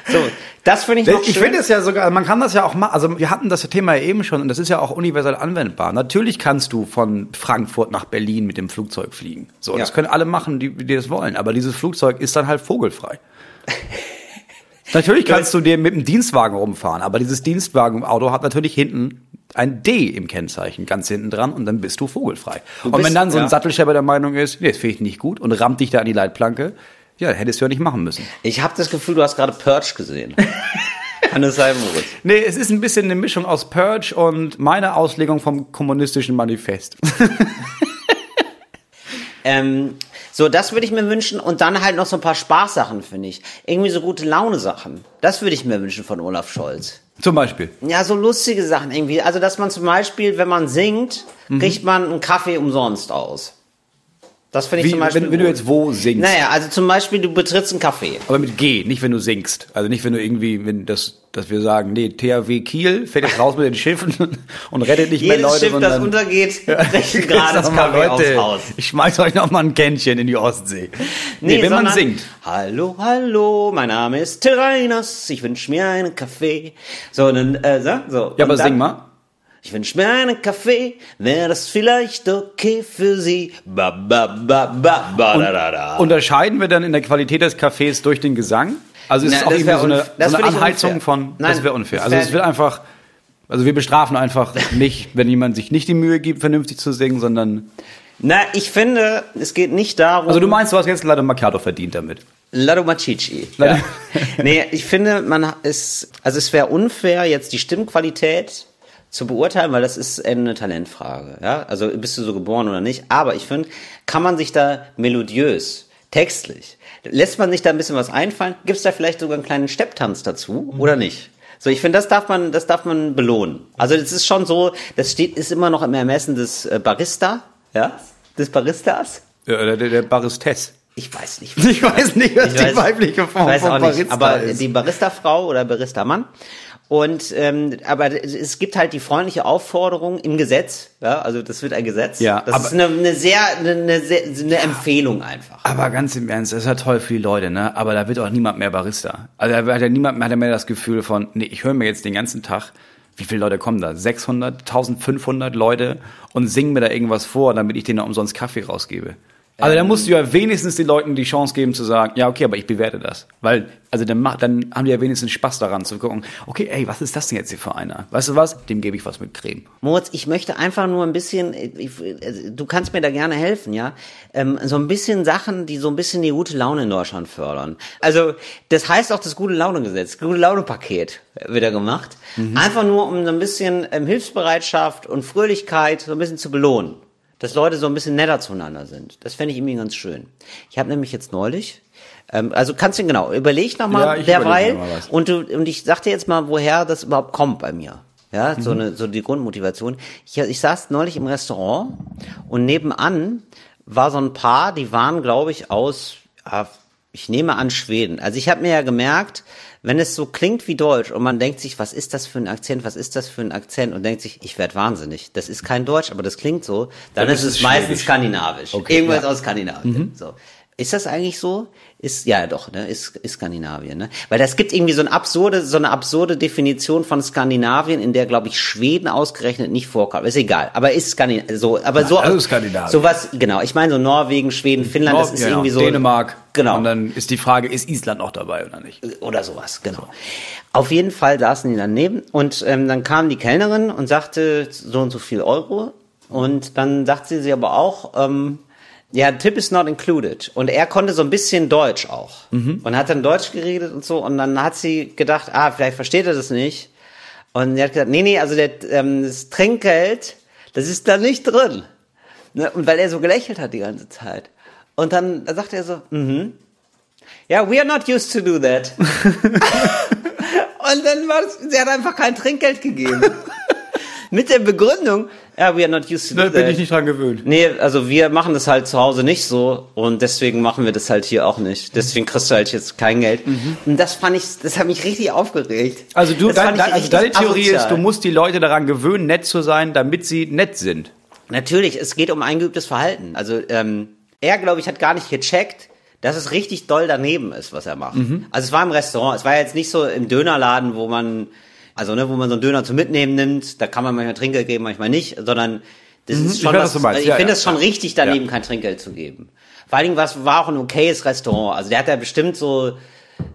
so, das finde ich noch Ich finde es ja sogar, man kann das ja auch machen, also wir hatten das Thema ja eben schon und das ist ja auch universell anwendbar. Natürlich kannst du von Frankfurt nach Berlin mit dem Flugzeug fliegen. So, Ja. das können alle machen, die, die das wollen, aber dieses Flugzeug ist dann halt vogelfrei. natürlich kannst du dir mit dem Dienstwagen rumfahren, aber dieses Dienstwagenauto hat natürlich hinten ein D im Kennzeichen, ganz hinten dran und dann bist du vogelfrei. und bist- wenn dann so ein ja. Sattelschlepper der Meinung ist, nee, das finde ich nicht gut und rammt dich da an die Leitplanke, ja, hättest du ja nicht machen müssen. Ich habe das Gefühl, du hast gerade Purge gesehen. Kann es sein, Moritz? Nee, es ist ein bisschen eine Mischung aus Purge und meine Auslegung vom kommunistischen Manifest. Ähm, so, das würde ich mir wünschen. Und dann halt noch so ein paar Spaßsachen, finde ich. Irgendwie so gute Laune-Sachen. Das würde ich mir wünschen von Olaf Scholz. Zum Beispiel. Ja, so lustige Sachen irgendwie. Also, dass man zum Beispiel, wenn man singt, Mhm. kriegt man einen Kaffee umsonst aus. Das finde ich Wie, zum Beispiel wenn, wenn du jetzt wo singst. Naja, also zum Beispiel, du betrittst einen Café. Aber mit G, nicht wenn du singst. Also nicht wenn du irgendwie, wenn das, dass wir sagen, nee, THW Kiel fährt jetzt raus mit den Schiffen und rettet nicht mehr Jedes Leute, Schiff, sondern das untergeht, brechen gerade das aufs Leute, Haus. Ich schmeiß euch noch mal ein Kännchen in die Ostsee. Nee, wenn man sondern, singt. Hallo, hallo, mein Name ist Reiners, ich wünsche mir einen Kaffee. So, dann, äh, so. Ja, aber dann, sing mal. Ich wünsche mir einen Kaffee, wäre das vielleicht okay für Sie? Ba, ba, ba, ba, ba, da, da, da. Unterscheiden wir dann in der Qualität des Cafés durch den Gesang? Also ist Na, es auch irgendwie so eine, so eine Anheizung unfair. von, Nein, das wäre unfair. Also es wird einfach, also wir bestrafen einfach nicht, wenn jemand sich nicht die Mühe gibt, vernünftig zu singen, sondern, Na, ich finde, es geht nicht darum. also du meinst, du hast jetzt leider Macchiato verdient damit. Lado Macici. Lado- Ja. nee, ich finde, man ist, also es wäre unfair, jetzt die Stimmqualität zu beurteilen, weil das ist eine Talentfrage. Ja, also bist du so geboren oder nicht? Aber ich finde, kann man sich da melodiös, textlich, lässt man sich da ein bisschen was einfallen? Gibt es da vielleicht sogar einen kleinen Stepptanz dazu oder nicht? So, ich finde, das darf man, das darf man belohnen. Also es ist schon so, das steht, ist immer noch im Ermessen des äh, Barista, ja, des Baristas. Ja, der, der, der Baristes. Ich weiß nicht, Ich weiß nicht, was ich die weibliche Form ich weiß von auch nicht, Barista aber ist. die Barista-Frau oder Barista-Mann. Und ähm, aber es gibt halt die freundliche Aufforderung im Gesetz, ja, also das wird ein Gesetz. Ja, das aber- ist eine, eine sehr eine, eine, sehr, eine Empfehlung einfach. Aber ganz im Ernst, das ist ja toll für die Leute, ne? Aber da wird auch niemand mehr Barista. Also da hat ja niemand mehr, hat ja mehr das Gefühl von, nee, ich höre mir jetzt den ganzen Tag, wie viele Leute kommen da? 600, 1500 Leute und singen mir da irgendwas vor, damit ich denen umsonst Kaffee rausgebe. Also da musst du ja wenigstens den Leuten die Chance geben zu sagen, ja okay, aber ich bewerte das. Weil, also dann, mach, dann haben die ja wenigstens Spaß daran zu gucken, okay, ey, was ist das denn jetzt hier für einer? Weißt du was? Dem gebe ich was mit Creme. Moritz, ich möchte einfach nur ein bisschen, ich, also, du kannst mir da gerne helfen, ja, ähm, so ein bisschen Sachen, die so ein bisschen die gute Laune in Deutschland fördern. Also das heißt auch das gute Laune-Gesetz, gute Laune-Paket wird da gemacht. Einfach nur, um so ein bisschen ähm, Hilfsbereitschaft und Fröhlichkeit so ein bisschen zu belohnen. Dass Leute so ein bisschen netter zueinander sind. Das fände ich irgendwie ganz schön. Ich habe nämlich jetzt neulich, ähm, also kannst du genau, überleg noch Ja, derweil noch mal und du und ich sag dir jetzt mal, woher das überhaupt kommt bei mir. Ja, so Mhm. eine so die Grundmotivation. Ich, ich saß neulich im Restaurant und nebenan war so ein Paar, die waren, glaube ich, aus, ah, ich nehme an Schweden. Also ich habe mir ja gemerkt, wenn es so klingt wie Deutsch und man denkt sich, was ist das für ein Akzent, was ist das für ein Akzent und denkt sich, ich werde wahnsinnig. Das ist kein Deutsch, aber das klingt so. Dann, Dann ist es meistens skandinavisch. Okay, Irgendwas ja. aus Skandinavien. So. Ist das eigentlich so? Ist ja doch, ne? Ist, ist Skandinavien, ne? Weil das gibt irgendwie so eine absurde, so eine absurde Definition von Skandinavien, in der glaube ich Schweden ausgerechnet nicht vorkommt. Ist egal, aber ist Skandinavien, so, aber so also Skandinavien. sowas, genau. Ich meine so Norwegen, Schweden, Finnland, das ist Ja, irgendwie so Dänemark. genau Und dann ist die Frage, ist Island noch dabei oder nicht? oder sowas, genau. Auf jeden Fall saßen die daneben und ähm, dann kam die Kellnerin und sagte so und so viel Euro und dann sagte sie aber auch, ähm, ja, Tip is not included. Und er konnte so ein bisschen Deutsch auch und hat dann Deutsch geredet und so und dann hat sie gedacht, ah, vielleicht versteht er das nicht. Und er hat gesagt, nee, nee, also der, ähm, das Trinkgeld, das ist da nicht drin. Ne? Und weil er so gelächelt hat die ganze Zeit. Und dann sagte er so, mhm. Ja, we are not used to do that. Und dann war es, sie hat einfach kein Trinkgeld gegeben. Mit der Begründung, Ja, we are not used to do Da bin ich nicht dran gewöhnt. Nee, also wir machen das halt zu Hause nicht so und deswegen machen wir das halt hier auch nicht. Deswegen kriegst du halt jetzt kein Geld. Und das fand ich, das hat mich richtig aufgeregt. Also du, dein, dein, also deine Theorie ist, asozial. du musst die Leute daran gewöhnen, nett zu sein, damit sie nett sind. Natürlich, es geht um eingeübtes Verhalten. Also ähm, er, glaube ich, hat gar nicht gecheckt, dass es richtig doll daneben ist, was er macht. Mhm. Also es war im Restaurant, es war jetzt nicht so im Dönerladen, wo man, also ne, wo man so einen Döner zum Mitnehmen nimmt, da kann man manchmal Trinkgeld geben, manchmal nicht, sondern das Mhm, ist ich schon weiß, was, was du meinst. ich Ja, finde ja, es schon ja. richtig daneben, Ja. kein Trinkgeld zu geben. Vor allen Dingen was, war auch ein okayes Restaurant. Also der hat da bestimmt so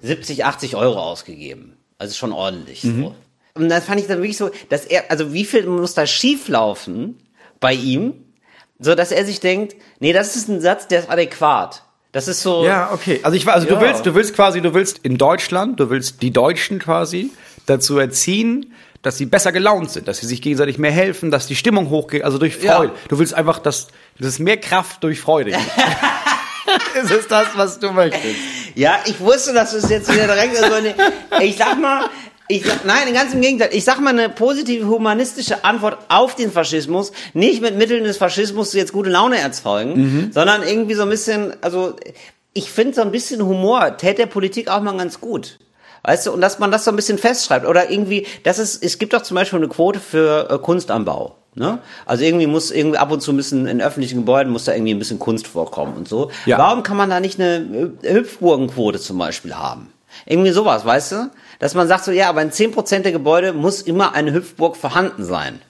70, 80 Euro ausgegeben. Also schon ordentlich Mhm. so. Und dann fand ich dann wirklich so, dass er, also wie viel muss da schief laufen bei ihm, so dass er sich denkt, nee, das ist ein Satz, der ist adäquat. Das ist so, Ja, okay. Also ich war, also du Ja. willst, du willst quasi, du willst in Deutschland, du willst die Deutschen quasi dazu erziehen, dass sie besser gelaunt sind, dass sie sich gegenseitig mehr helfen, dass die Stimmung hochgeht, also durch Ja. Freude. Du willst einfach, dass, es mehr Kraft durch Freude gibt. es ist das, was du möchtest. ja, ich wusste, dass es jetzt wieder direkt so eine, ich sag mal, ich sag, nein, ganz im Gegenteil. Ich sag mal eine positive humanistische Antwort auf den Faschismus, nicht mit Mitteln des Faschismus jetzt gute Laune erzeugen, Mhm. sondern irgendwie so ein bisschen, also ich finde so ein bisschen Humor täte der Politik auch mal ganz gut. Weißt du, und dass man das so ein bisschen festschreibt. Oder irgendwie, das ist, es gibt doch zum Beispiel eine Quote für äh, Kunst am Bau. Ne? Also irgendwie muss irgendwie ab und zu müssen in öffentlichen Gebäuden muss da irgendwie ein bisschen Kunst vorkommen und so. Ja. Warum kann man da nicht eine äh, Hüpfburgenquote zum Beispiel haben? Irgendwie sowas, weißt du? Dass man sagt so, ja, aber in 10% der Gebäude muss immer eine Hüpfburg vorhanden sein.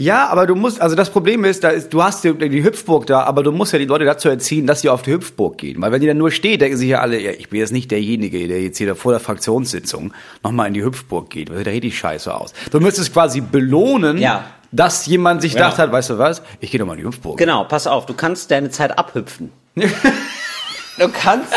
Ja, aber du musst, also das Problem ist, da ist, du hast die, die Hüpfburg da, aber du musst ja die Leute dazu erziehen, dass sie auf die Hüpfburg gehen. Weil wenn die dann nur steht, denken sich ja alle, ja, ich bin jetzt nicht derjenige, der jetzt hier vor der Fraktionssitzung nochmal in die Hüpfburg geht. Das sieht richtig scheiße aus. Du müsstest quasi belohnen, Ja. dass jemand sich Ja. gedacht hat, weißt du was, ich gehe doch mal in die Hüpfburg. Genau, pass auf, du kannst deine Zeit abhüpfen. du kannst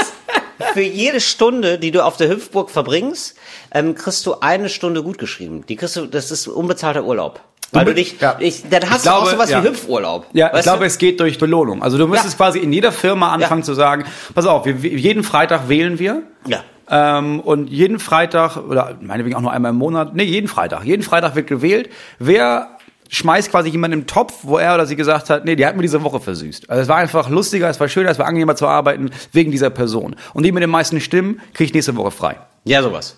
für jede Stunde, die du auf der Hüpfburg verbringst, ähm, kriegst du eine Stunde gut geschrieben. Die kriegst du, das ist unbezahlter Urlaub. Weil du dich, ja. ich, dann hast Ich du auch glaube, sowas ja. wie Hüpfurlaub. Ja, ich glaube, du? es geht durch Belohnung. Also du müsstest Ja. quasi in jeder Firma anfangen zu sagen, pass auf, wir, jeden Freitag wählen wir. Ja. Ähm, und jeden Freitag, oder meinetwegen auch nur einmal im Monat, nee, jeden Freitag. Jeden Freitag wird gewählt. Wer schmeißt quasi jemanden im Topf, wo er oder sie gesagt hat, nee, die hat mir diese Woche versüßt. Also es war einfach lustiger, es war schöner, es war angenehmer zu arbeiten wegen dieser Person. Und die mit den meisten Stimmen kriegt nächste Woche frei. Ja, sowas.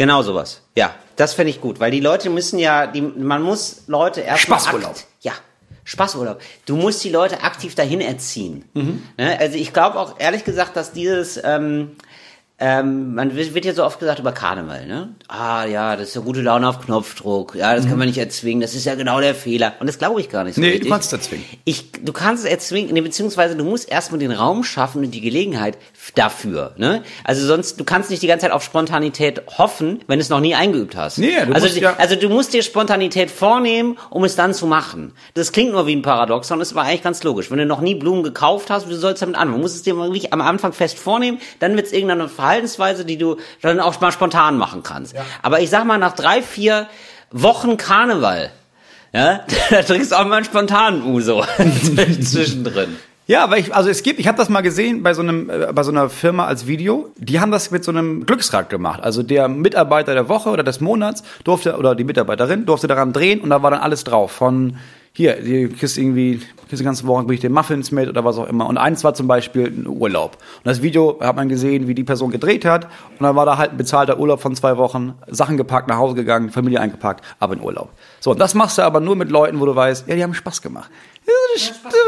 Genau sowas. Ja, das finde ich gut, weil die Leute müssen ja, die, man muss Leute erst Spaßurlaub. Ja, Spaßurlaub. Du musst die Leute aktiv dahin erziehen. Ne? Also ich glaube auch ehrlich gesagt, dass dieses ähm, ähm, man wird ja so oft gesagt über Karneval, ne? Ah ja, das ist ja gute Laune auf Knopfdruck. Ja, das kann man nicht erzwingen. Das ist ja genau der Fehler. Und das glaube ich gar nicht so Nee, du richtig. kannst es erzwingen. Ich, du kannst es erzwingen, nee, beziehungsweise du musst erstmal den Raum schaffen und die Gelegenheit dafür. Ne? Also sonst, du kannst nicht die ganze Zeit auf Spontanität hoffen, wenn du es noch nie eingeübt hast. Nee, du also, musst ja- also du musst dir Spontanität vornehmen, um es dann zu machen. Das klingt nur wie ein Paradoxon, ist aber eigentlich ganz logisch. Wenn du noch nie Blumen gekauft hast, wie sollst du damit anfangen? Du musst es dir wirklich am Anfang fest vornehmen, dann wird es irgendeine Verhaltensweise, die du dann auch mal spontan machen kannst. Aber ich sag mal, nach drei, vier Wochen Karneval, ja, da trinkst du auch mal einen spontanen Uso zwischendrin. Ja, aber ich, also es gibt, ich habe das mal gesehen bei so einem, äh, bei so einer Firma als Video. Die haben das mit so einem Glücksrad gemacht. Also der Mitarbeiter der Woche oder des Monats durfte oder die Mitarbeiterin durfte daran drehen und da war dann alles drauf. Von hier, die kriegst irgendwie, kriegst die ganze Woche bringe ich dir Muffins mit oder was auch immer. Und eins war zum Beispiel ein Urlaub. Und das Video hat man gesehen, wie die Person gedreht hat. Und dann war da halt ein bezahlter Urlaub von zwei Wochen, Sachen gepackt, nach Hause gegangen, Familie eingepackt, aber in Urlaub. So, und das machst du aber nur mit Leuten, wo du weißt, ja, die haben Spaß gemacht.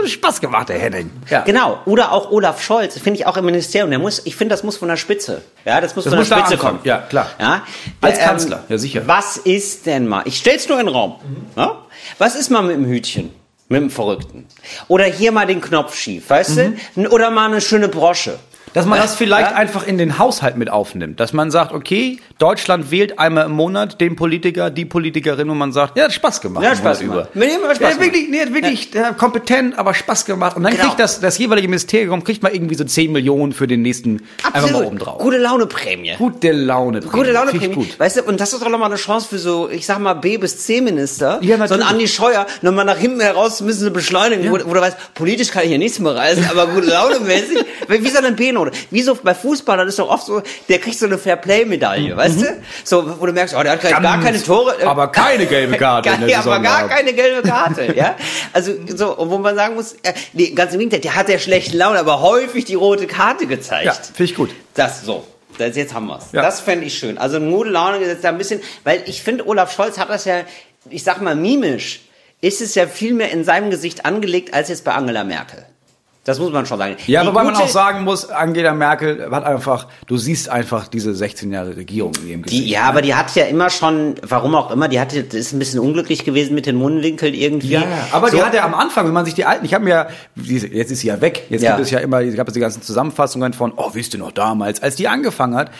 Spaß, gemacht, der Henning. Ja. Genau. Oder auch Olaf Scholz, finde ich auch im Ministerium. Der muss, ich finde, das muss von der Spitze. Ja, das muss Das von muss der Spitze kommen. Ja, klar. Ja. Als Ähm, Kanzler, ja, sicher. Was ist denn mal? Ich stell's nur in den Raum. Ja? Was ist mal mit dem Hütchen? Mit dem Verrückten. Oder hier mal den Knopf schief, weißt du? Oder mal eine schöne Brosche. Dass man das vielleicht Ja? einfach in den Haushalt mit aufnimmt. Dass man sagt, okay, Deutschland wählt einmal im Monat den Politiker, die Politikerin, wo man sagt, ja, hat Spaß gemacht. Ja, Spaß. Mit dem hat Spaß ja, wirklich, nee, wirklich ja. kompetent, aber Spaß gemacht. Und dann Genau. kriegt das, das jeweilige Ministerium kriegt mal irgendwie so 10 Millionen für den nächsten einfach mal oben drauf. Gute Laune Prämie. Gute Laune. Gute Laune Finde ich Prämie. gut. Weißt du, und das ist doch nochmal eine Chance für so, ich sag mal, B bis C Minister. Ja, so ein natürlich. Andi Scheuer, nochmal nach hinten heraus müssen sie beschleunigen, wo, wo du weißt, politisch kann ich hier nichts mehr reißen, aber gute Laune mäßig. Wie so eine B-Note. Fairplay-Note. Wie so bei Fußballern ist doch oft so, der kriegt so eine Fairplay-Medaille, weißt du? So, wo du merkst, oh, der hat gleich gar Ganz, keine Tore. äh, aber keine gelbe Karte in Gar, der ja, aber gar keine gelbe Karte, ja. Also so, und wo man sagen muss, äh, nee, ganz im Gegenteil, der hat ja schlechten Laune, aber häufig die rote Karte gezeigt. Ja, finde ich gut. Das so. Das, jetzt haben wir's. Ja. Das fände ich schön. Also gute Laune gesetzt da ein bisschen, weil ich finde, Olaf Scholz hat das ja, ich sag mal, mimisch, ist es ja viel mehr in seinem Gesicht angelegt als jetzt bei Angela Merkel. Das muss man schon sagen. Ja, Die wobei man gute- auch sagen muss, Angela Merkel hat einfach, du siehst einfach diese 16 Jahre Regierung in ihrem Gesicht. Die, ja, aber die hat ja immer schon, warum auch immer, die hatte, ist ein bisschen unglücklich gewesen mit den Mundwinkeln irgendwie. Ja, aber so, die hat ja am Anfang, wenn man sich die alten, ich habe mir, jetzt ist sie ja weg, jetzt Ja. gibt es ja immer, gab es die ganzen Zusammenfassungen von, oh, wisst ihr noch damals, als die angefangen hat,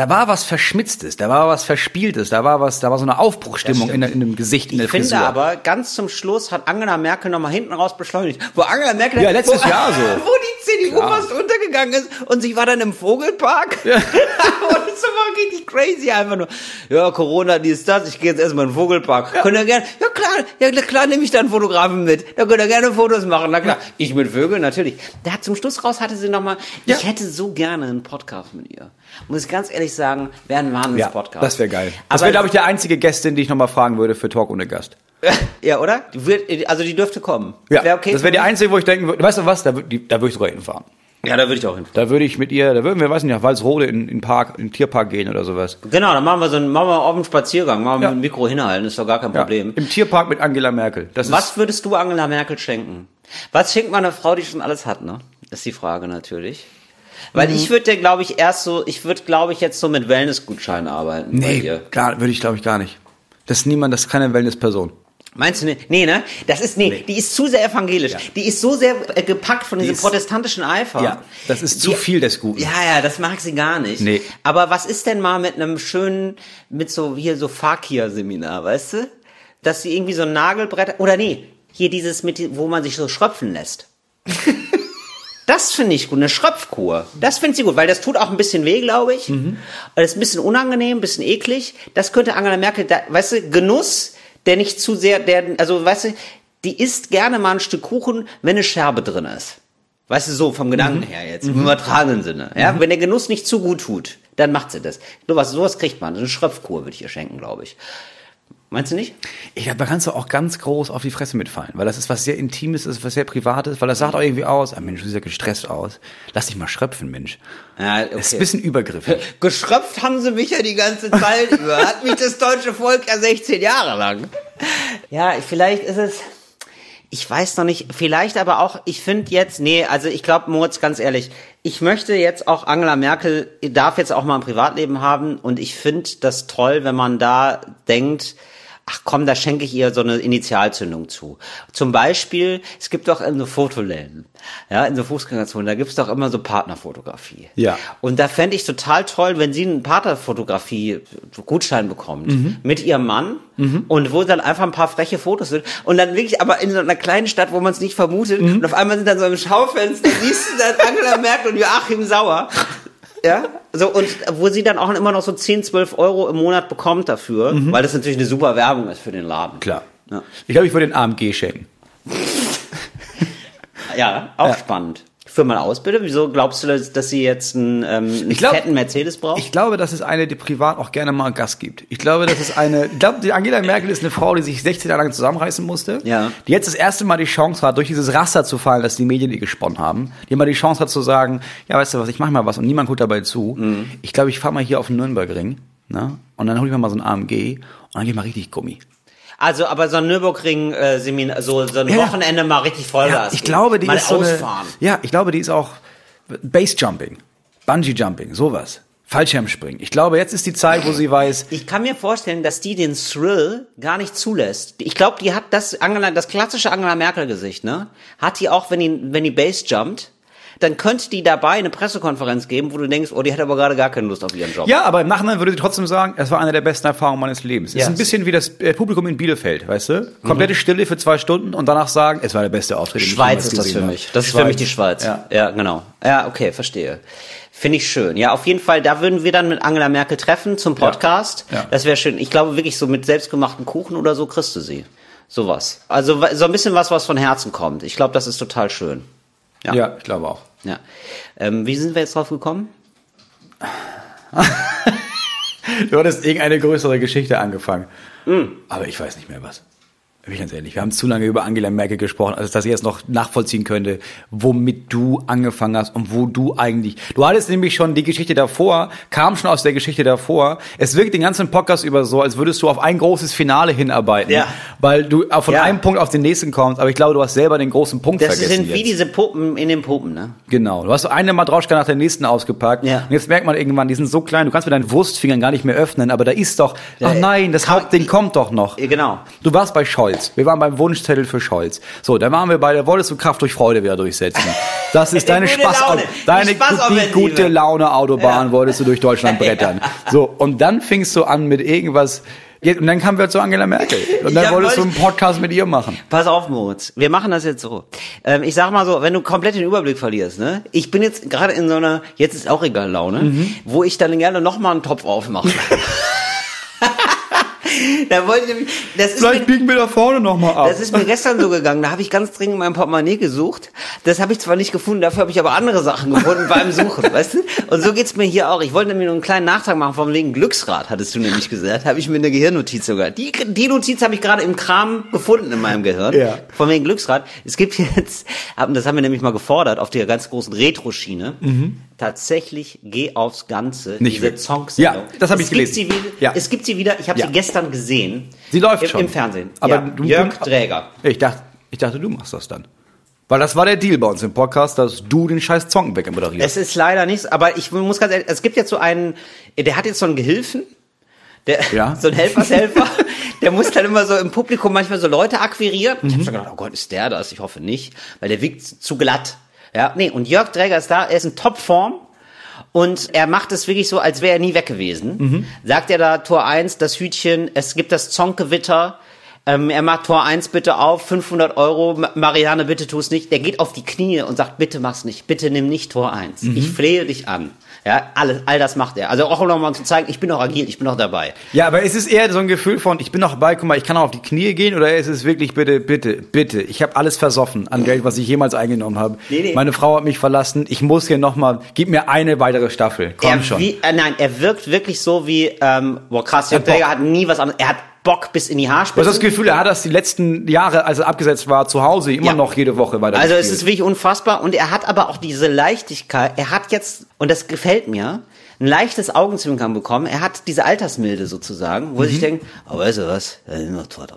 da war was Verschmitztes, da war was Verspieltes, da war was, da war so eine Aufbruchstimmung in, in dem Gesicht, in der Ich finde Frisur. aber, ganz zum Schluss hat Angela Merkel nochmal hinten raus beschleunigt. Wo Angela Merkel, Ja, letztes wo, Jahr so. Wo die CDU Klar. fast untergegangen ist und sie war dann im Vogelpark. und das war richtig crazy einfach nur. Ja, Corona, dies, das, ich gehe jetzt erstmal in den Vogelpark. Könnt ihr gerne, ja klar, ja klar nehme ich dann einen Fotografen mit. Da könnt ihr gerne Fotos machen. Na klar, ich mit Vögeln, natürlich. Da zum Schluss raus hatte sie nochmal, Ja. ich hätte so gerne einen Podcast mit ihr. Muss ich ganz ehrlich sagen, wäre ein ja, Wahnsinns-Podcast. das wäre geil. Das Aber- wäre, glaube ich, der einzige Gästin, die ich nochmal fragen würde für Talk ohne Gast. Ja, oder? Die wird, also die dürfte kommen. Ja, Wär okay das wäre die einzige, wo ich denken würde, weißt du was, da, die, da würde ich sogar hinfahren. Ja, da würde ich auch hin. Da würde ich mit ihr, da würden wir, weiß nicht, nach Walsrode in, in Park, in den Tierpark gehen oder sowas. Genau, dann machen wir so einen, machen wir auf einen Spaziergang, machen wir Ja. mit dem Mikro hinhalten, ist doch gar kein Ja, Problem. Im Tierpark mit Angela Merkel. Das Was ist, würdest du Angela Merkel schenken? Was schenkt man einer Frau, die schon alles hat, ne? Ist die Frage natürlich. Weil Mhm. ich würde, glaube ich, erst so, ich würde, glaube ich, jetzt so mit Wellnessgutscheinen arbeiten bei nee, gar, würde ich glaube ich gar nicht. Das ist niemand, das ist keine Wellness-Person. Meinst du nicht? Nee, ne? Das ist, nee, die ist zu sehr evangelisch. Die ist so sehr äh, gepackt von diesem ist- protestantischen Eifer. Ja, das ist zu Die- viel des Guten. Ja, ja, das mag sie gar nicht. Nee. Aber was ist denn mal mit einem schönen, mit so, hier so Fakir-Seminar, weißt du? Dass sie irgendwie so ein Nagelbrett, oder nee, hier dieses mit, wo man sich so schröpfen lässt. Das finde ich gut, eine Schröpfkur. Das finde sie gut, weil das tut auch ein bisschen weh, glaube ich. Mhm. Das ist ein bisschen unangenehm, ein bisschen eklig. Das könnte Angela Merkel, da, weißt du, Genuss, der nicht zu sehr, der, also weißt du, die isst gerne mal ein Stück Kuchen, wenn eine Scherbe drin ist. Weißt du, so vom Gedanken her jetzt, im übertragenen Sinne. Ja, wenn der Genuss nicht zu gut tut, dann macht sie das. Sowas, sowas kriegt man. Eine Schröpfkur würde ich ihr schenken, glaube ich. Meinst du nicht? Ich glaube, da kannst du auch ganz groß auf die Fresse mitfallen, weil das ist was sehr Intimes, das ist was sehr Privates, weil das sagt auch irgendwie aus, ah Mensch, du siehst ja gestresst aus. Lass dich mal schröpfen, Mensch. Ja, Das ist ein bisschen übergriffig. Geschröpft haben sie mich ja die ganze Zeit über. Hat mich das deutsche Volk ja 16 Jahre lang. Ja, vielleicht ist es. Ich weiß noch nicht, vielleicht aber auch, ich finde jetzt, nee, also ich glaube, Moritz, ganz ehrlich, ich möchte jetzt auch Angela Merkel, darf jetzt auch mal ein Privatleben haben und ich finde das toll, wenn man da denkt, ach komm, da schenke ich ihr so eine Initialzündung zu. Zum Beispiel, es gibt doch in so Fotoläden, ja, in so Fußgängerzonen, da gibt's doch immer so Partnerfotografie. Ja. Und da fände ich total toll, wenn sie einen Partnerfotografie-Gutschein bekommt Mhm. mit ihrem Mann und wo dann einfach ein paar freche Fotos sind und dann wirklich aber in so einer kleinen Stadt, wo man es nicht vermutet Mhm. und auf einmal sind dann so im Schaufenster, siehst du dann Angela Merkel und Joachim Sauer. Ja, so und wo sie dann auch immer noch so 10, 12 Euro im Monat bekommt dafür, weil das natürlich eine super Werbung ist für den Laden. Mhm. Klar. Ja, Ich glaube, ich würde den AMG schenken. ja auch Ja. spannend. Für meine Ausbildung, wieso glaubst du, dass, sie jetzt einen, ähm, einen glaub- fetten Mercedes braucht? Ich glaube, das ist eine, die privat auch gerne mal Gas gibt. Ich glaube, das ist eine, ich glaube, die Angela Merkel ist eine Frau, die sich 16 Jahre lang zusammenreißen musste. Ja. Die jetzt das erste Mal die Chance hat, durch dieses Raster zu fallen, das die Medien ihr gesponnen haben. Die mal die Chance hat zu sagen, ja, weißt du was, ich mache mal was und niemand guckt dabei zu. Mhm. Ich glaube, ich fahre mal hier auf den Nürnbergring, ne? Und dann hole ich mir mal so ein AMG und dann gehe ich mal richtig Gummi. Also, aber so ein Nürburgring-Seminar, so, so ein Ja. Wochenende mal richtig Vollgas. Ja, ich glaube, die mal ist so eine. Ja, ich glaube, die ist auch Base-Jumping, Bungee-Jumping, sowas. Fallschirmspringen. Ich glaube, jetzt ist die Zeit, wo sie weiß, Ich kann mir vorstellen, dass die den Thrill gar nicht zulässt. Ich glaube, die hat das Angela, das klassische Angela Merkel Gesicht, ne? Hat die auch, wenn die, wenn die Base jumpt, dann könnte die dabei eine Pressekonferenz geben, wo du denkst, oh, die hat aber gerade gar keine Lust auf ihren Job. Ja, aber im Nachhinein würde sie trotzdem sagen, es war eine der besten Erfahrungen meines Lebens. Es Yes. ist ein bisschen wie das äh, Publikum in Bielefeld, weißt du? Komplette Stille für zwei Stunden und danach sagen, es war der beste Auftritt. Schweiz ist das für mich. Das ist für mich die Schweiz. Ja. ja, genau. Ja, okay, verstehe. Finde ich schön. Ja, auf jeden Fall, da würden wir dann mit Angela Merkel treffen zum Podcast. Ja. Das wäre schön. Ich glaube wirklich so mit selbstgemachten Kuchen oder so kriegst du sie. Sowas. Also so ein bisschen was, was von Herzen kommt. Ich glaube, das ist total schön. Ja. Ja, ich glaube auch. Ja. Ähm, wie sind wir jetzt drauf gekommen? Du hattest irgendeine größere Geschichte angefangen. Hm. Aber ich weiß nicht mehr was. Bin ich ganz ehrlich. Wir haben zu lange über Angela Merkel gesprochen, als dass ich jetzt noch nachvollziehen könnte, womit du angefangen hast und wo du eigentlich. Du hattest nämlich schon die Geschichte davor, kam schon aus der Geschichte davor. Es wirkt den ganzen Podcast über so, als würdest du auf ein großes Finale hinarbeiten. Ja. Weil du von Ja. einem Punkt auf den nächsten kommst, aber ich glaube, du hast selber den großen Punkt Das vergessen. sind wie jetzt. diese Puppen in den Puppen, ne? Genau. Du hast eine Matroschka nach der nächsten ausgepackt. Ja. Und jetzt merkt man irgendwann, die sind so klein, du kannst mit deinen Wurstfingern gar nicht mehr öffnen, aber da ist doch, ach nein, das Hauptding kommt doch noch. Genau. Du warst bei Scholz. Wir waren beim Wunschzettel für Scholz. So, da waren wir bei, da wolltest du Kraft durch Freude wieder durchsetzen. Das ist deine Gute Spaß, Laune. deine Die Spaßoffensive. die gute Laune Autobahn Ja. wolltest du durch Deutschland brettern. So, und dann fingst du an mit irgendwas, und dann kamen wir zu Angela Merkel. Und dann Ja, wolltest du einen Podcast mit ihr machen. Pass auf, Moritz. Wir machen das jetzt so. Ähm, ich sag mal so, wenn du komplett den Überblick verlierst, ne? Ich bin jetzt gerade in so einer, jetzt ist auch egal Laune, Mhm. wo ich dann gerne noch mal einen Topf aufmache. da wollte ich das ist mir, Vielleicht biegen wir da vorne nochmal ab. das ist mir gestern so gegangen. Da habe ich ganz dringend mein Portemonnaie gesucht. Das habe ich zwar nicht gefunden, dafür habe ich aber andere Sachen gefunden beim Suchen, weißt du? Und so geht's mir hier auch. Ich wollte nämlich nur einen kleinen Nachtrag machen vom wegen Glücksrad, hattest du nämlich gesagt. Habe ich mir eine Gehirnnotiz sogar. Die, die Notiz habe ich gerade im Kram gefunden in meinem Gehirn. Ja. Von wegen Glücksrad. Es gibt jetzt, das haben wir nämlich mal gefordert auf der ganz großen Retro-Schiene. Tatsächlich geh aufs Ganze. Nicht diese wirklich. Songs-Sendung. Ja, das hab Es ich gibt gelesen. Sie wieder, Ja. Es gibt sie wieder. Ich habe Ja. sie gestern gesehen. Sie läuft Im, schon. Im Fernsehen. Aber ja. du- Jörg Träger. Ich dachte, ich dachte, du machst das dann. Weil das war der Deal bei uns im Podcast, dass du den scheiß Song wegmoderierst. Es ist leider nichts, aber ich muss ganz ehrlich, es gibt jetzt so einen, der hat jetzt so einen Gehilfen, der, Ja. so ein Helfershelfer, der muss dann immer so im Publikum manchmal so Leute akquirieren. Ich Mhm. habe schon gedacht, oh Gott, ist der das? Ich hoffe nicht, weil der wiegt zu glatt. Ja, nee, und Jörg Träger ist da, er ist in Topform. Und er macht es wirklich so, als wäre er nie weg gewesen. Mhm. Sagt er da Tor 1, das Hütchen, es gibt das Zonkewitter. Ähm, er macht Tor 1 bitte auf, 500 Euro, Ma- Marianne, bitte tu es nicht. Der geht auf die Knie und sagt, bitte mach's nicht, bitte nimm nicht Tor 1. Mhm. Ich flehe dich an. Ja, alles, all das macht er. Also auch noch mal zu zeigen, ich bin noch agil, ich bin noch dabei. Ja, aber ist es eher so ein Gefühl von, ich bin noch dabei, guck mal, ich kann auch auf die Knie gehen, oder ist es wirklich, bitte, bitte, bitte, ich habe alles versoffen an Geld, was ich jemals eingenommen habe. Nee, nee. Meine Frau hat mich verlassen, ich muss hier nochmal, gib mir eine weitere Staffel, komm er, schon. Wie, äh, nein, er wirkt wirklich so wie, ähm, boah krass, Jörg Bock. Träger hat nie was anderes, er hat Bock bis in die Haarspitze. Du hast das Gefühl, er hat das die letzten Jahre, als er abgesetzt war, zu Hause immer ja. noch jede Woche weiter. Also es ist wirklich unfassbar und er hat aber auch diese Leichtigkeit. Er hat jetzt, und das gefällt mir, ein leichtes Augenzwinkern bekommen. Er hat diese Altersmilde sozusagen, wo mhm. ich denke, aber oh, weißt du was, er ist noch 2-3.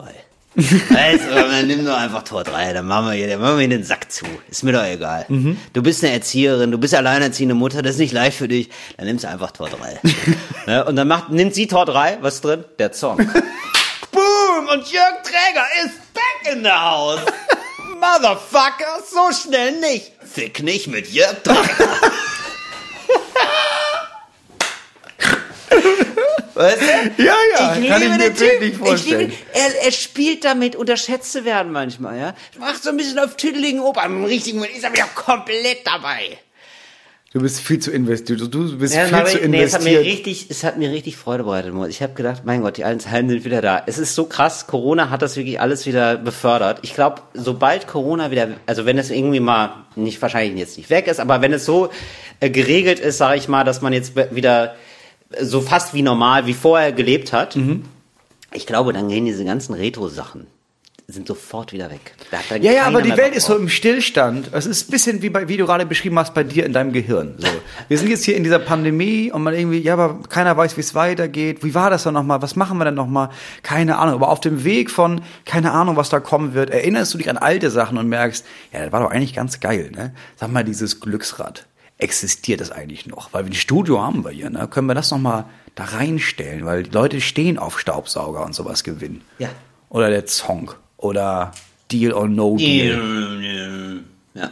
Also, dann nimm doch einfach Tor 3, dann machen wir hier, machen wir hier den Sack zu. Ist mir doch egal. Mhm. Du bist eine Erzieherin, du bist alleinerziehende Mutter, das ist nicht leicht für dich, dann nimmst du einfach Tor 3. ne? Und dann macht, nimmt sie Tor 3, was drin? Der Zorn. Boom! Und Jörg Träger ist back in the house! Motherfucker, so schnell nicht! Fick nicht mit Jörg Träger! Weißt du? Ja, ja, ich kann liebe ich mir den Typ. wirklich vorstellen. Ich liebe, er, er spielt damit, unterschätzt zu werden manchmal, ja. Macht so ein bisschen auf tüdeligen Opa. Im richtigen Moment ist er wieder komplett dabei. Du bist viel zu investiert, du, bist Ja, viel aber, zu nee, es hat mir investiert. richtig, es hat mir richtig Freude bereitet. Ich habe gedacht, mein Gott, die alten sind wieder da. Es ist so krass. Corona hat das wirklich alles wieder befördert. Ich glaube, sobald Corona wieder, also wenn es irgendwie mal nicht wahrscheinlich jetzt nicht weg ist, aber wenn es so äh, geregelt ist, sage ich mal, dass man jetzt wieder so fast wie normal wie vorher gelebt hat, Mhm. ich glaube, dann gehen diese ganzen Retro-Sachen sind sofort wieder weg. Dann Ja, ja, aber die Welt ist so im Stillstand. Es ist ein bisschen wie, bei, wie du gerade beschrieben hast bei dir in deinem Gehirn. So. Wir sind jetzt hier in dieser Pandemie und man irgendwie, ja, aber keiner weiß, wie es weitergeht. Wie war das dann nochmal? Was machen wir denn nochmal? Keine Ahnung. Aber auf dem Weg von, keine Ahnung, was da kommen wird, erinnerst du dich an alte Sachen und merkst, ja, das war doch eigentlich ganz geil, ne? Sag mal, dieses Glücksrad. Existiert das eigentlich noch? Weil wir ein Studio haben wir hier, ne? Können wir das nochmal da reinstellen? Weil die Leute stehen auf Staubsauger und sowas gewinnen. Ja. Oder der Song. Oder Deal or No Deal. Ja,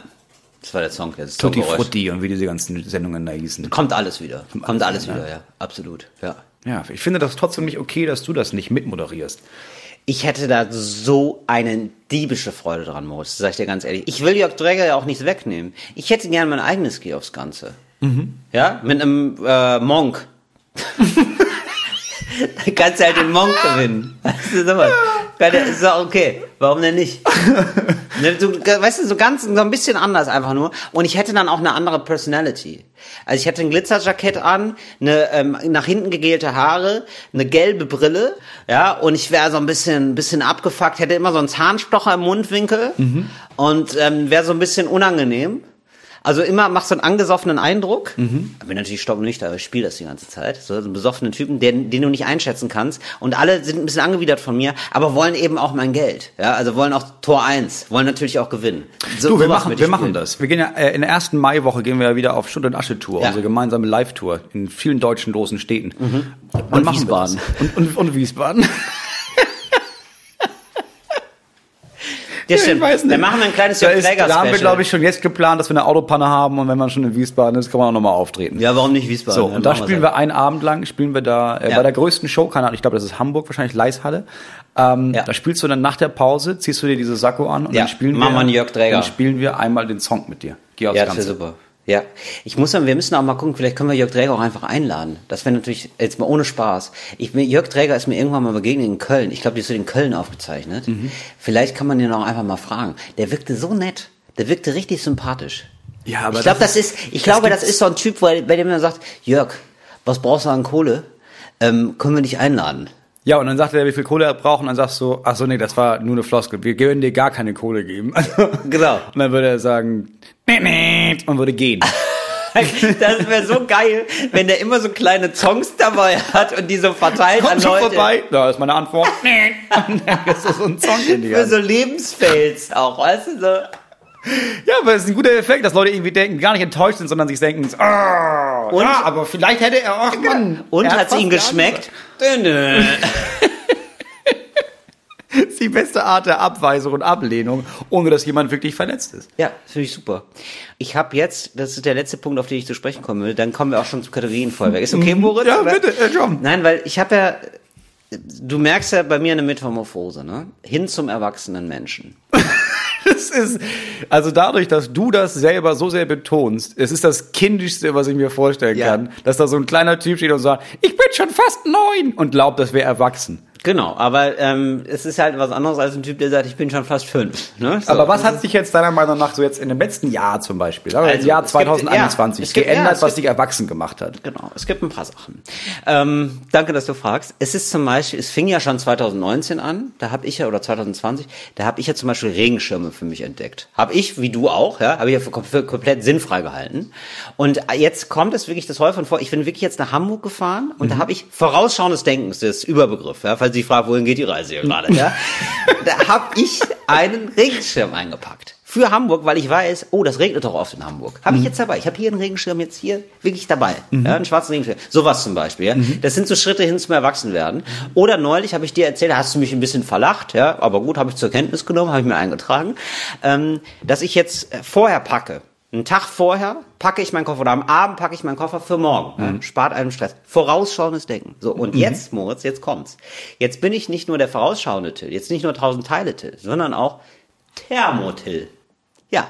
das war der Song. Das Tutti. Frutti und wie diese ganzen Sendungen da hießen. Kommt alles wieder. Kommt alles wieder, wieder, ja. Absolut, ja. Ja, ich finde das trotzdem nicht okay, dass du das nicht mitmoderierst. Ich hätte da so eine diebische Freude dran, Moritz, sag ich dir ganz ehrlich. Ich will Jörg Träger ja auch nichts wegnehmen. Ich hätte gern mein eigenes aufs Ganze. Ja, mit einem äh, Monk. da kannst du halt den Monk gewinnen. Weißt du, sowas. Ist doch okay. Warum denn nicht? Ne, du, weißt du, so ganz, so ein bisschen anders einfach nur. Und ich hätte dann auch eine andere Personality. Also ich hätte ein Glitzerjackett an, eine ähm, nach hinten gegelte Haare, eine gelbe Brille, ja, und ich wäre so ein bisschen, bisschen abgefuckt, hätte immer so einen Zahnstocher im Mundwinkel und ähm, wäre so ein bisschen unangenehm. Also immer machst du einen angesoffenen Eindruck. Mhm. Bin natürlich stocknüchtern, aber ich spiele das die ganze Zeit. So einen besoffenen Typen, den, den du nicht einschätzen kannst. Und alle sind ein bisschen angewidert von mir, aber wollen eben auch mein Geld. Ja, also wollen auch Tor 1, wollen natürlich auch gewinnen. So, Du, wir machen, wir ich machen das. Wir gehen ja äh, in der ersten Maiwoche gehen wir ja wieder auf Schutt und Asche Tour, Ja. unsere gemeinsame Live-Tour in vielen deutschen großen Städten. Und, Und machen wir Wiesbaden. Und, und, und Wiesbaden. Ja, stimmt. Dann machen wir ein kleines Jörg ist, Träger da haben wir, glaube ich, schon jetzt geplant, dass wir eine Autopanne haben und wenn man schon in Wiesbaden ist, kann man auch nochmal auftreten. Ja, warum nicht Wiesbaden? So, und da spielen wir einen Abend lang, spielen wir da äh, Ja. bei der größten Show, keine Ahnung, ich glaube, das ist Hamburg, wahrscheinlich Leishalle. Ähm, Ja. Da spielst du dann nach der Pause, ziehst du dir diese Sakko an und Ja, dann spielen machen wir, wir Jörg Träger. dann spielen wir einmal den Song mit dir. Geh aufs Ja, das wäre Ganze. super. Ja, ich muss sagen, wir müssen auch mal gucken, vielleicht können wir Jörg Träger auch einfach einladen. Das wäre natürlich jetzt mal ohne Spaß. Ich, Jörg Träger ist mir irgendwann mal begegnet in Köln. Ich glaube, die ist so in Köln aufgezeichnet. Mhm. Vielleicht kann man den auch einfach mal fragen. Der wirkte so nett. Der wirkte richtig sympathisch. Ja, aber ich glaube, das ist, ich glaube, das ist so ein Typ, bei dem man sagt, Jörg, was brauchst du an Kohle? Ähm, können wir dich einladen? Ja, und dann sagt er, wie viel Kohle er braucht, und dann sagst du, ach so, nee, das war nur eine Floskel. Wir können dir gar keine Kohle geben. Also, Genau. Und dann würde er sagen, nee, nee, und würde gehen. Das wäre so geil, wenn der immer so kleine Songs dabei hat und die so verteilt an Kommt schon Leute. vorbei. Da ist meine Antwort. Dann ist das so ein Song in die Für Hand. so Lebensfails auch, weißt du, so. Ja, aber es ist ein guter Effekt, dass Leute irgendwie denken, gar nicht enttäuscht sind, sondern sich denken, ah, Und- ja, aber vielleicht hätte er auch, Mann. Und hat's fast ihm geschmeckt? Dünne. ist die beste Art der Abweisung und Ablehnung, ohne dass jemand wirklich verletzt ist. Ja, das finde ich super. Ich habe jetzt, das ist der letzte Punkt, auf den ich zu sprechen kommen will, dann kommen wir auch schon zum Kategorienfeuerwerk. Ist okay, Moritz? Ja, bitte, äh, John. Nein, weil ich habe ja, du merkst ja bei mir eine Metamorphose, ne? Hin zum erwachsenen Menschen. Das ist, also dadurch, dass du das selber so sehr betonst, es ist das Kindischste, was ich mir vorstellen Ja. kann, dass da so ein kleiner Typ steht und sagt, ich bin schon fast neun und glaubt, das wäre erwachsen. Genau, aber ähm, es ist halt was anderes als ein Typ, der sagt, ich bin schon fast fünf. Ne? So. Aber was hat sich jetzt deiner Meinung nach so jetzt in dem letzten Jahr zum Beispiel, Also, im Jahr es gibt- 2021, ja, gibt- geändert, ja, was dich erwachsen gemacht hat? Genau, es gibt ein paar Sachen. Ähm, danke, dass du fragst. Es ist zum Beispiel, es fing ja schon 2019 an, da habe ich ja, oder 2020, da habe ich ja zum Beispiel Regenschirme für mich entdeckt. Habe ich, wie du auch, ja, habe ich ja für, für komplett sinnfrei gehalten. Und jetzt kommt es wirklich das häufig vor, ich bin wirklich jetzt nach Hamburg gefahren und da habe ich vorausschauendes Denken, das ist Überbegriff, ja, falls Sie fragen, wohin geht die Reise hier gerade, ja. Da habe ich einen Regenschirm eingepackt. Für Hamburg, weil ich weiß, oh, das regnet doch oft in Hamburg. Habe ich jetzt dabei. Ich habe hier einen Regenschirm jetzt hier wirklich dabei. Ja, einen schwarzen Regenschirm. Sowas zum Beispiel. Ja. Das sind so Schritte hin zum Erwachsenwerden. Oder neulich habe ich dir erzählt, da hast du mich ein bisschen verlacht, ja, aber gut, habe ich zur Kenntnis genommen, habe ich mir eingetragen, ähm, dass ich jetzt äh, vorher packe. Einen Tag vorher packe ich meinen Koffer oder am Abend packe ich meinen Koffer für morgen. Ja, spart einem Stress. Vorausschauendes Denken. So, und jetzt, Moritz, jetzt kommt's. Jetzt bin ich nicht nur der vorausschauende Till, jetzt nicht nur 1000 Teile Till, sondern auch Thermotill. Ja,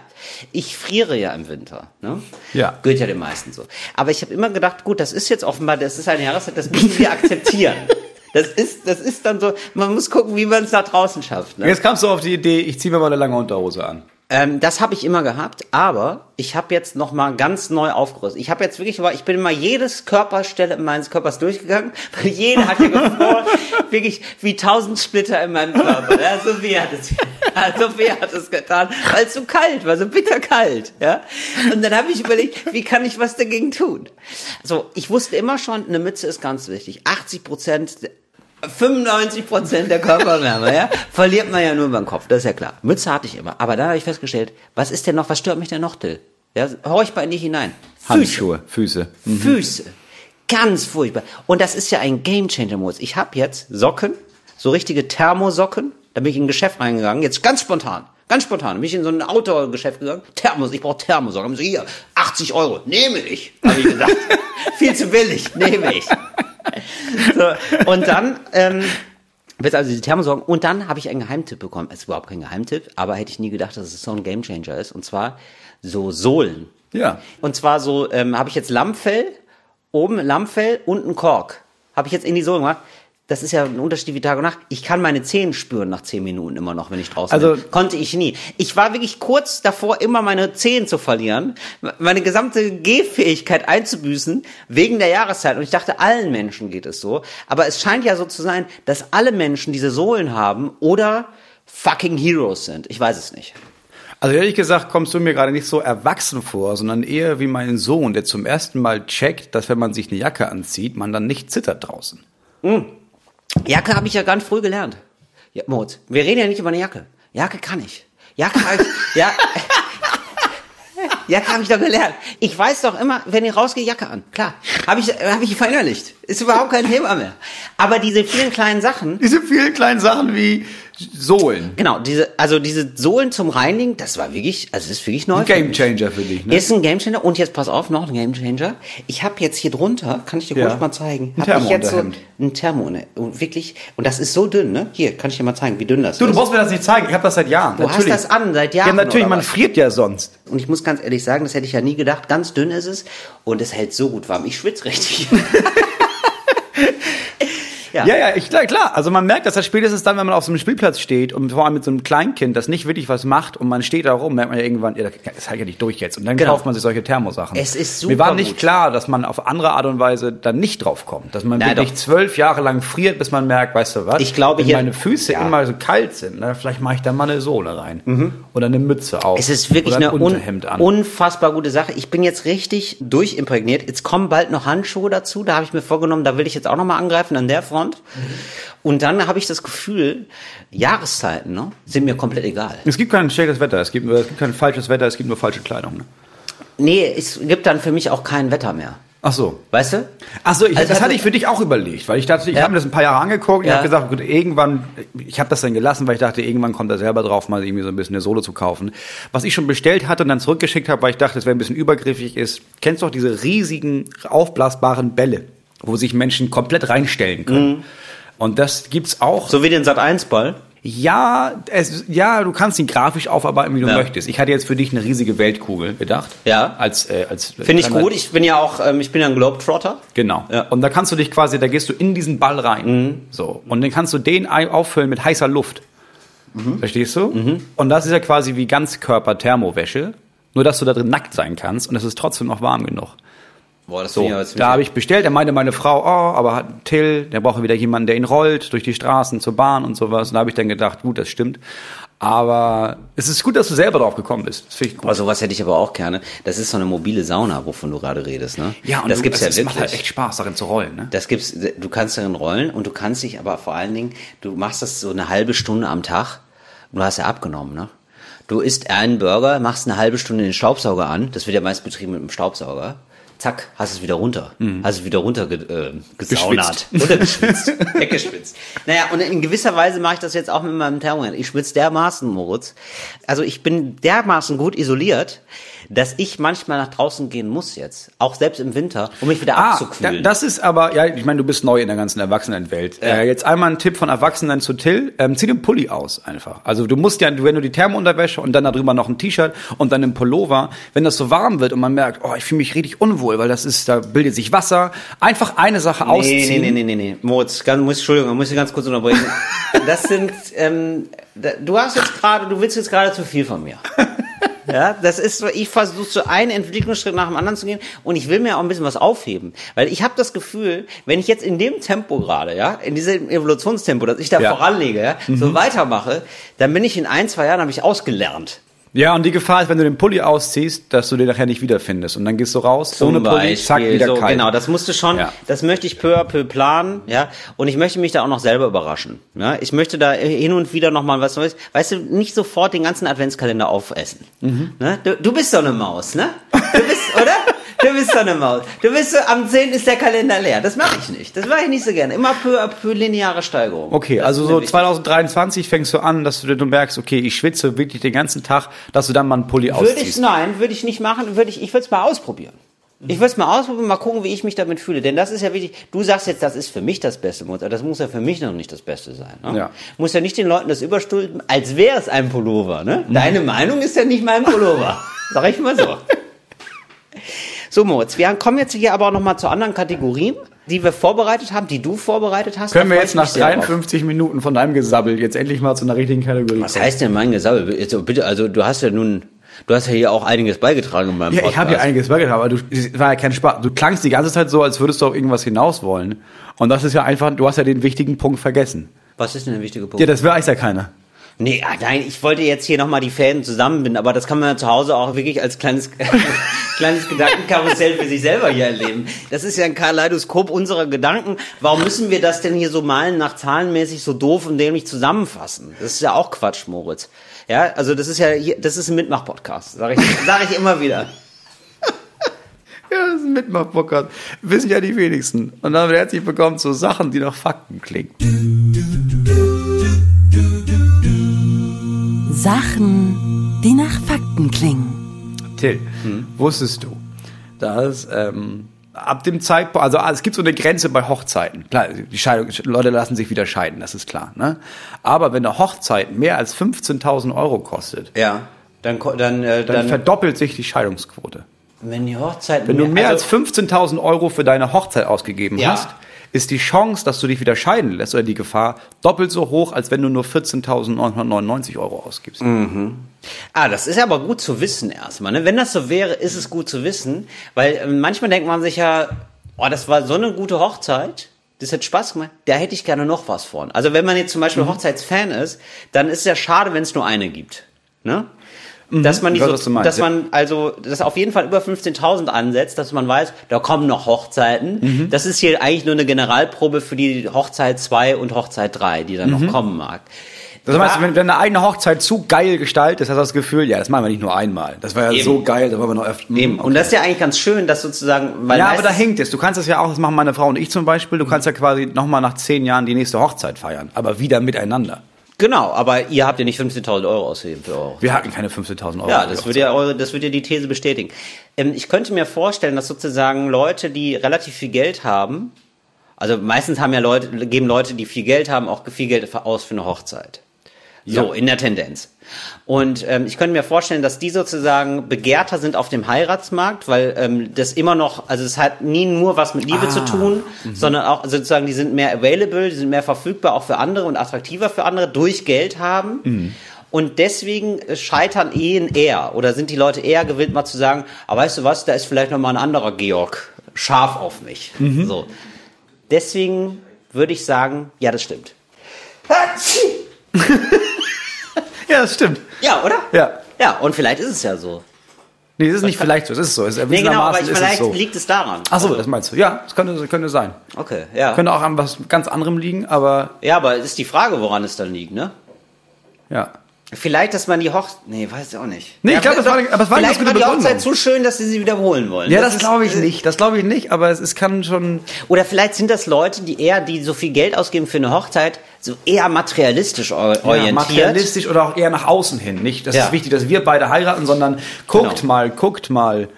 ich friere ja im Winter. Ne? Ja. Gehört ja den meisten so. Aber ich habe immer gedacht, gut, das ist jetzt offenbar, das ist eine Jahreszeit, das müssen wir akzeptieren. Das ist, das ist dann so, man muss gucken, wie man es nach draußen schafft. Ne? Jetzt kamst du auf die Idee, ich ziehe mir mal eine lange Unterhose an. Ähm, das habe ich immer gehabt, aber ich habe jetzt noch mal ganz neu aufgerüstet. Ich habe jetzt wirklich, ich bin mal jedes Körperstelle meines Körpers durchgegangen, weil jede hat ja gefroren, wirklich wie tausend Splitter in meinem Körper. Ja, Sophie hat es, ja, Sophie hat es getan, weil es so kalt war, so bitterkalt. Ja? Und dann habe ich überlegt, wie kann ich was dagegen tun? So, ich wusste immer schon, eine Mütze ist ganz wichtig. 80 Prozent 95 Prozent der Körperwärme, ja, verliert man ja nur beim Kopf, das ist ja klar. Mütze hatte ich immer, aber da habe ich festgestellt, was ist denn noch, was stört mich denn noch, Till? Ja, horch bei nicht hinein. Füße. Handschuhe, Füße. Füße. Ganz furchtbar. Und das ist ja ein Gamechanger-Modus. Ich habe jetzt Socken, so richtige Thermosocken. Da bin ich in ein Geschäft reingegangen, jetzt ganz spontan. Ganz spontan. Bin ich in so ein Outdoor-Geschäft gegangen. Thermos, ich brauche Thermosocken. Haben sie hier, 80 Euro. Nehme ich, habe ich gesagt. Viel zu billig, nehme ich. So, und dann, ähm, wird also die Thermosocken. Und dann habe ich einen Geheimtipp bekommen. Es ist überhaupt kein Geheimtipp, aber hätte ich nie gedacht, dass es so ein Gamechanger ist. Und zwar so Sohlen. Ja. Und zwar so, ähm, habe ich jetzt Lammfell, oben Lammfell und ein Kork. Habe ich jetzt in die Sohle gemacht. Das ist ja ein Unterschied wie Tag und Nacht. Ich kann meine Zehen spüren nach zehn Minuten immer noch, wenn ich draußen Also- bin. Konnte ich nie. Ich war wirklich kurz davor, immer meine Zehen zu verlieren, meine gesamte Gehfähigkeit einzubüßen, wegen der Jahreszeit. Und ich dachte, allen Menschen geht es so. Aber es scheint ja so zu sein, dass alle Menschen diese Sohlen haben oder fucking Heroes sind. Ich weiß es nicht. Also ehrlich gesagt kommst du mir gerade nicht so erwachsen vor, sondern eher wie mein Sohn, der zum ersten Mal checkt, dass wenn man sich eine Jacke anzieht, man dann nicht zittert draußen. Jacke habe ich ja ganz früh gelernt. Ja, Moritz, wir reden ja nicht über eine Jacke. Jacke kann ich. Jacke habe ich, ja, Jacke habe ich doch gelernt. Ich weiß doch immer, wenn ich rausgehe, Jacke an. Klar, habe ich, habe ich verinnerlicht. Ist überhaupt kein Thema mehr. Aber diese vielen kleinen Sachen, Diese vielen kleinen Sachen wie Sohlen. genau, diese, also diese Sohlen zum Reinigen, das war wirklich, also das ist wirklich neu. Ein für Game mich. Changer für dich, ne? Ist ein Gamechanger und jetzt pass auf, noch ein Gamechanger. Ich habe jetzt hier drunter, kann ich dir Ja. kurz mal zeigen, Ein habe ich jetzt so ein Thermo, ne? und wirklich, und das ist so dünn, ne? Hier, kann ich dir mal zeigen, wie dünn das Du, ist. du brauchst mir das nicht zeigen. Ich habe das seit Jahren. Du hast das an, seit Jahren, Ja, natürlich, man was? friert ja sonst. Und ich muss ganz ehrlich sagen, das hätte ich ja nie gedacht. Ganz dünn ist es und es hält so gut warm. Ich schwitze richtig. ja. Ja, ja, ich, klar, klar. Also man merkt das ja spätestens dann, wenn man auf so einem Spielplatz steht und vor allem mit so einem Kleinkind, das nicht wirklich was macht und man steht da rum, merkt man ja irgendwann, ja, das hält ja nicht durch jetzt. Und dann Genau. kauft man sich solche Thermosachen. Es ist Mir war super nicht gut. klar, dass man auf andere Art und Weise dann nicht drauf kommt. Dass man Nein, wirklich doch. zwölf Jahre lang friert, bis man merkt, weißt du was? Ich glaube, wenn hier- meine Füße ja. Mhm. immer so kalt sind, ne, vielleicht mache ich da mal eine Sohle rein. Oder eine Mütze auf. Es ist wirklich eine ein un Unterhemd an. unfassbar gute Sache. Ich bin jetzt richtig durchimprägniert. Jetzt kommen bald noch Handschuhe dazu. Da habe ich mir vorgenommen, da will ich jetzt auch noch mal angreifen an der Front. Und dann habe ich das Gefühl, Jahreszeiten ne, sind mir komplett egal. es gibt kein schlechtes Wetter, es gibt, es gibt kein falsches Wetter, es gibt nur falsche Kleidung. Ne? Nee, es gibt dann für mich auch kein Wetter mehr. Ach so. Weißt du? Ach so, ich, Also das hatte- ich für dich auch überlegt, weil ich dachte, ich Ja. habe mir das ein paar Jahre angeguckt, ich Ja. habe gesagt, gut, irgendwann, ich habe das dann gelassen, weil ich dachte, irgendwann kommt er selber drauf, mal irgendwie so ein bisschen eine Sohle zu kaufen. Was ich schon bestellt hatte und dann zurückgeschickt habe, weil ich dachte, es wäre ein bisschen übergriffig ist, kennst du doch diese riesigen aufblasbaren Bälle, wo sich Menschen komplett reinstellen können. Mhm. Und das gibt's auch. So wie den Sat 1 Ball. Ja, es, ja, du kannst ihn grafisch aufarbeiten, wie du Ja. möchtest. Ich hatte jetzt für dich eine riesige Weltkugel gedacht. Ja. Als, äh, als Finde ich gut. Ich bin ja auch, ähm, ich bin ja ein Globetrotter. Genau. Ja. Und da kannst du dich quasi, da gehst du in diesen Ball rein. Mhm. So. Und dann kannst du den ei- auffüllen mit heißer Luft. Mhm. Verstehst du? Und das ist ja quasi wie Ganzkörper-Thermowäsche. Nur, dass du da drin nackt sein kannst und es ist trotzdem noch warm genug. Boah, das So, aber ziemlich- da habe ich bestellt, da meinte meine Frau, oh, aber hat Till, der braucht wieder jemanden, der ihn rollt durch die Straßen zur Bahn und sowas. Und da habe ich dann gedacht, gut, das stimmt. Aber es ist gut, dass du selber drauf gekommen bist. Das finde ich gut. Boah, sowas hätte ich aber auch gerne. Das ist so eine mobile Sauna, wovon du gerade redest, ne? ja, und das du, gibt's es, ja es wirklich. macht halt echt Spaß, darin zu rollen. Ne? Das gibt's, du kannst darin rollen und du kannst dich aber vor allen Dingen, du machst das so eine halbe Stunde am Tag. und Du hast ja abgenommen, ne? Du isst einen Burger, machst eine halbe Stunde den Staubsauger an. Das wird ja meist betrieben mit einem Staubsauger. Zack, hast es wieder runter. Hast es wieder runter ge äh, gesaunert. Runtergeschwitzt. Weggeschwitzt. Naja, und in gewisser Weise mache ich das jetzt auch mit meinem Thermometer. Ich schwitze dermaßen, Moritz. Also ich bin dermaßen gut isoliert, dass ich manchmal nach draußen gehen muss jetzt. Auch selbst im Winter, um mich wieder Ah, abzukühlen. das ist aber, ja, ich meine, du bist neu in der ganzen Erwachsenenwelt. Äh, jetzt einmal ein Tipp von Erwachsenen zu Till, ähm, zieh den Pulli aus einfach. Also du musst ja, wenn du die Thermounterwäsche und dann darüber noch ein T-Shirt und dann einen Pullover, wenn das so warm wird und man merkt, oh, ich fühle mich richtig unwohl, weil das ist, da bildet sich Wasser, einfach eine Sache Nee, ausziehen. nee, nee, nee, nee, nee. Moritz, ganz, muss, Entschuldigung, muss ich ganz kurz unterbrechen. Das sind, ähm, du hast jetzt gerade, du willst jetzt gerade zu viel von mir. Ja, das ist so, ich versuche so einen Entwicklungsschritt nach dem anderen zu gehen und ich will mir auch ein bisschen was aufheben. Weil ich habe das Gefühl, wenn ich jetzt in dem Tempo gerade, ja, in diesem Evolutionstempo, das ich da Ja. voranlege, ja, so weitermache, dann bin ich in ein, zwei Jahren, habe ich ausgelernt. Ja, und die Gefahr ist, wenn du den Pulli ausziehst, dass du den nachher nicht wiederfindest. Und dann gehst du raus, ohne Pulli, zack, wieder so, kalt. Genau, das musst du schon, Ja. das möchte ich peu à peu planen, ja. Und ich möchte mich da auch noch selber überraschen. Ja? Ich möchte da hin und wieder noch mal was Neues. Weißt du, nicht sofort den ganzen Adventskalender aufessen. Mhm. Ne? Du, du bist so eine Maus, ne? Du bist, oder? Du bist so eine Maus. Du bist so, am 10. ist der Kalender leer. Das mache ich nicht. Das mache ich nicht so gerne. Immer peu à peu lineare Steigerung. Okay, Das also so mir wichtig. 2023 fängst du an, dass du, du merkst, okay, ich schwitze wirklich den ganzen Tag, dass du dann mal einen Pulli Würde ich, ausziehst. nein, würde ich nicht machen, würde ich, ich würde es mal ausprobieren. Ich würde es mal ausprobieren, mal gucken, wie ich mich damit fühle. Denn das ist ja wichtig. Du sagst jetzt, das ist für mich das Beste, aber das muss ja für mich noch nicht das Beste sein. Ne? Ja. Muss ja nicht den Leuten das überstülpen, als wäre es ein Pullover. Ne? Deine Meinung ist ja nicht mein Pullover. Sag ich mal so. So, Moritz, wir kommen jetzt hier aber auch noch mal zu anderen Kategorien. die wir vorbereitet haben, die du vorbereitet hast. Können wir jetzt nach mich sehr drauf. 53 Minuten von deinem Gesabbel jetzt endlich mal zu einer richtigen Kategorie Was heißt denn mein Gesabbel? Jetzt, bitte, also du hast ja nun, du hast ja hier auch einiges beigetragen in meinem Ja, Podcast. ich habe ja einiges beigetragen, aber du, es war ja kein Spaß. Du klangst die ganze Zeit so, als würdest du auf irgendwas hinaus wollen. Und das ist ja einfach, du hast ja den wichtigen Punkt vergessen. Was ist denn der wichtige Punkt? Ja, das weiß ja keiner. Nee, ah, nein, ich wollte jetzt hier nochmal die Fäden zusammenbinden, aber das kann man ja zu Hause auch wirklich als kleines, kleines Gedankenkarussell für sich selber hier erleben. Das ist ja ein Kaleidoskop unserer Gedanken. Warum müssen wir das denn hier so malen nach zahlenmäßig so doof und dämlich zusammenfassen? Das ist ja auch Quatsch, Moritz. Ja, also das ist ja hier, das ist ein Mitmach-Podcast, sage ich, sag ich immer wieder. Ja, das ist ein Mitmach-Podcast. Wissen ja die wenigsten. Und dann herzlich willkommen zu Sachen, die nach Fakten klingen. Sachen, die nach Fakten klingen. Till, wusstest du, dass ähm, ab dem Zeitpunkt, also es gibt so eine Grenze bei Hochzeiten. Klar, die Scheidung, Leute lassen sich wieder scheiden, das ist klar. Ne? Aber wenn eine Hochzeit mehr als 15.000 Euro kostet, Ja. Dann, dann, äh, dann, dann, verdoppelt sich die Scheidungsquote. wenn die Hochzeit, Wenn du mehr also, als 15.000 Euro für deine Hochzeit ausgegeben Ja. hast, ist die Chance, dass du dich wieder scheiden lässt oder die Gefahr doppelt so hoch, als wenn du nur 14.999 Euro ausgibst. Ah, das ist aber gut zu wissen erstmal. Ne? Wenn das so wäre, ist es gut zu wissen, weil äh, manchmal denkt man sich ja, oh, das war so eine gute Hochzeit, das hat Spaß gemacht, da hätte ich gerne noch was von. Also wenn man jetzt zum Mhm. Beispiel Hochzeitsfan ist, dann ist es ja schade, wenn es nur eine gibt. Ne? Dass man, Mhm. Ich weiß, so, dass man also das auf jeden Fall über 15.000 ansetzt, dass man weiß, da kommen noch Hochzeiten. Mhm. Das ist hier eigentlich nur eine Generalprobe für die Hochzeit 2 und Hochzeit 3, die dann Mhm. noch kommen mag. Das heißt, wenn, wenn eine eigene Hochzeit zu geil gestaltet ist, hast du das Gefühl, ja, das machen wir nicht nur einmal. Das war ja Eben. so geil, da wollen wir noch öfter. Eben. Und das ist ja eigentlich ganz schön, dass sozusagen, weil ja, aber da hängt es. Du kannst das ja auch, das machen meine Frau und ich zum Beispiel, du kannst ja quasi nochmal nach zehn Jahren die nächste Hochzeit feiern, aber wieder miteinander. Genau, aber ihr habt ja nicht 15.000 Euro ausgegeben für eure. Wir hatten keine 15.000 Euro. Ja, das würde ja eure, das würde ja die These bestätigen. Ähm, ich könnte mir vorstellen, dass sozusagen Leute, die relativ viel Geld haben, also meistens haben ja Leute, geben Leute, die viel Geld haben, auch viel Geld aus für eine Hochzeit. So, Ja. in der Tendenz. Und ähm, ich könnte mir vorstellen, dass die sozusagen begehrter sind auf dem Heiratsmarkt, weil ähm, das immer noch, also es hat nie nur was mit Liebe Ah, zu tun, mhm. sondern auch sozusagen, die sind mehr available, die sind mehr verfügbar auch für andere und attraktiver für andere, durch Geld haben. Mhm. Und deswegen scheitern Ehen eher oder sind die Leute eher gewillt, mal zu sagen, aber weißt du was, da ist vielleicht noch mal ein anderer Georg scharf auf mich. Mhm. So. Deswegen würde ich sagen, ja, das stimmt. Ja, das stimmt. Ja, oder? Ja. Ja, und vielleicht ist es ja so. Nee, das ist nicht vielleicht so, es ist so. Es, Nee, genau, aber ist es vielleicht so. liegt es daran. Ach so, das meinst du. Ja, das könnte, könnte sein. Okay, ja. Könnte auch an was ganz anderem liegen, aber Ja, aber ist die Frage, woran es dann liegt, ne? ja. Vielleicht, dass man die Hochzeit. Nee, weiß ich auch nicht. Nee, ich Ja, glaub, das war eine- aber es war eine ganz war gute die Hochzeit Begründung. zu schön, dass sie sie wiederholen wollen. Ja, das, ist- glaube ich äh, nicht. Das glaube ich nicht, aber es, es kann schon. Oder vielleicht sind das Leute, die eher, die so viel Geld ausgeben für eine Hochzeit, so eher materialistisch or- Ja, orientiert. materialistisch oder auch eher nach außen hin. Nicht, das Ja. ist wichtig, dass wir beide heiraten, sondern guckt Genau. mal, guckt mal.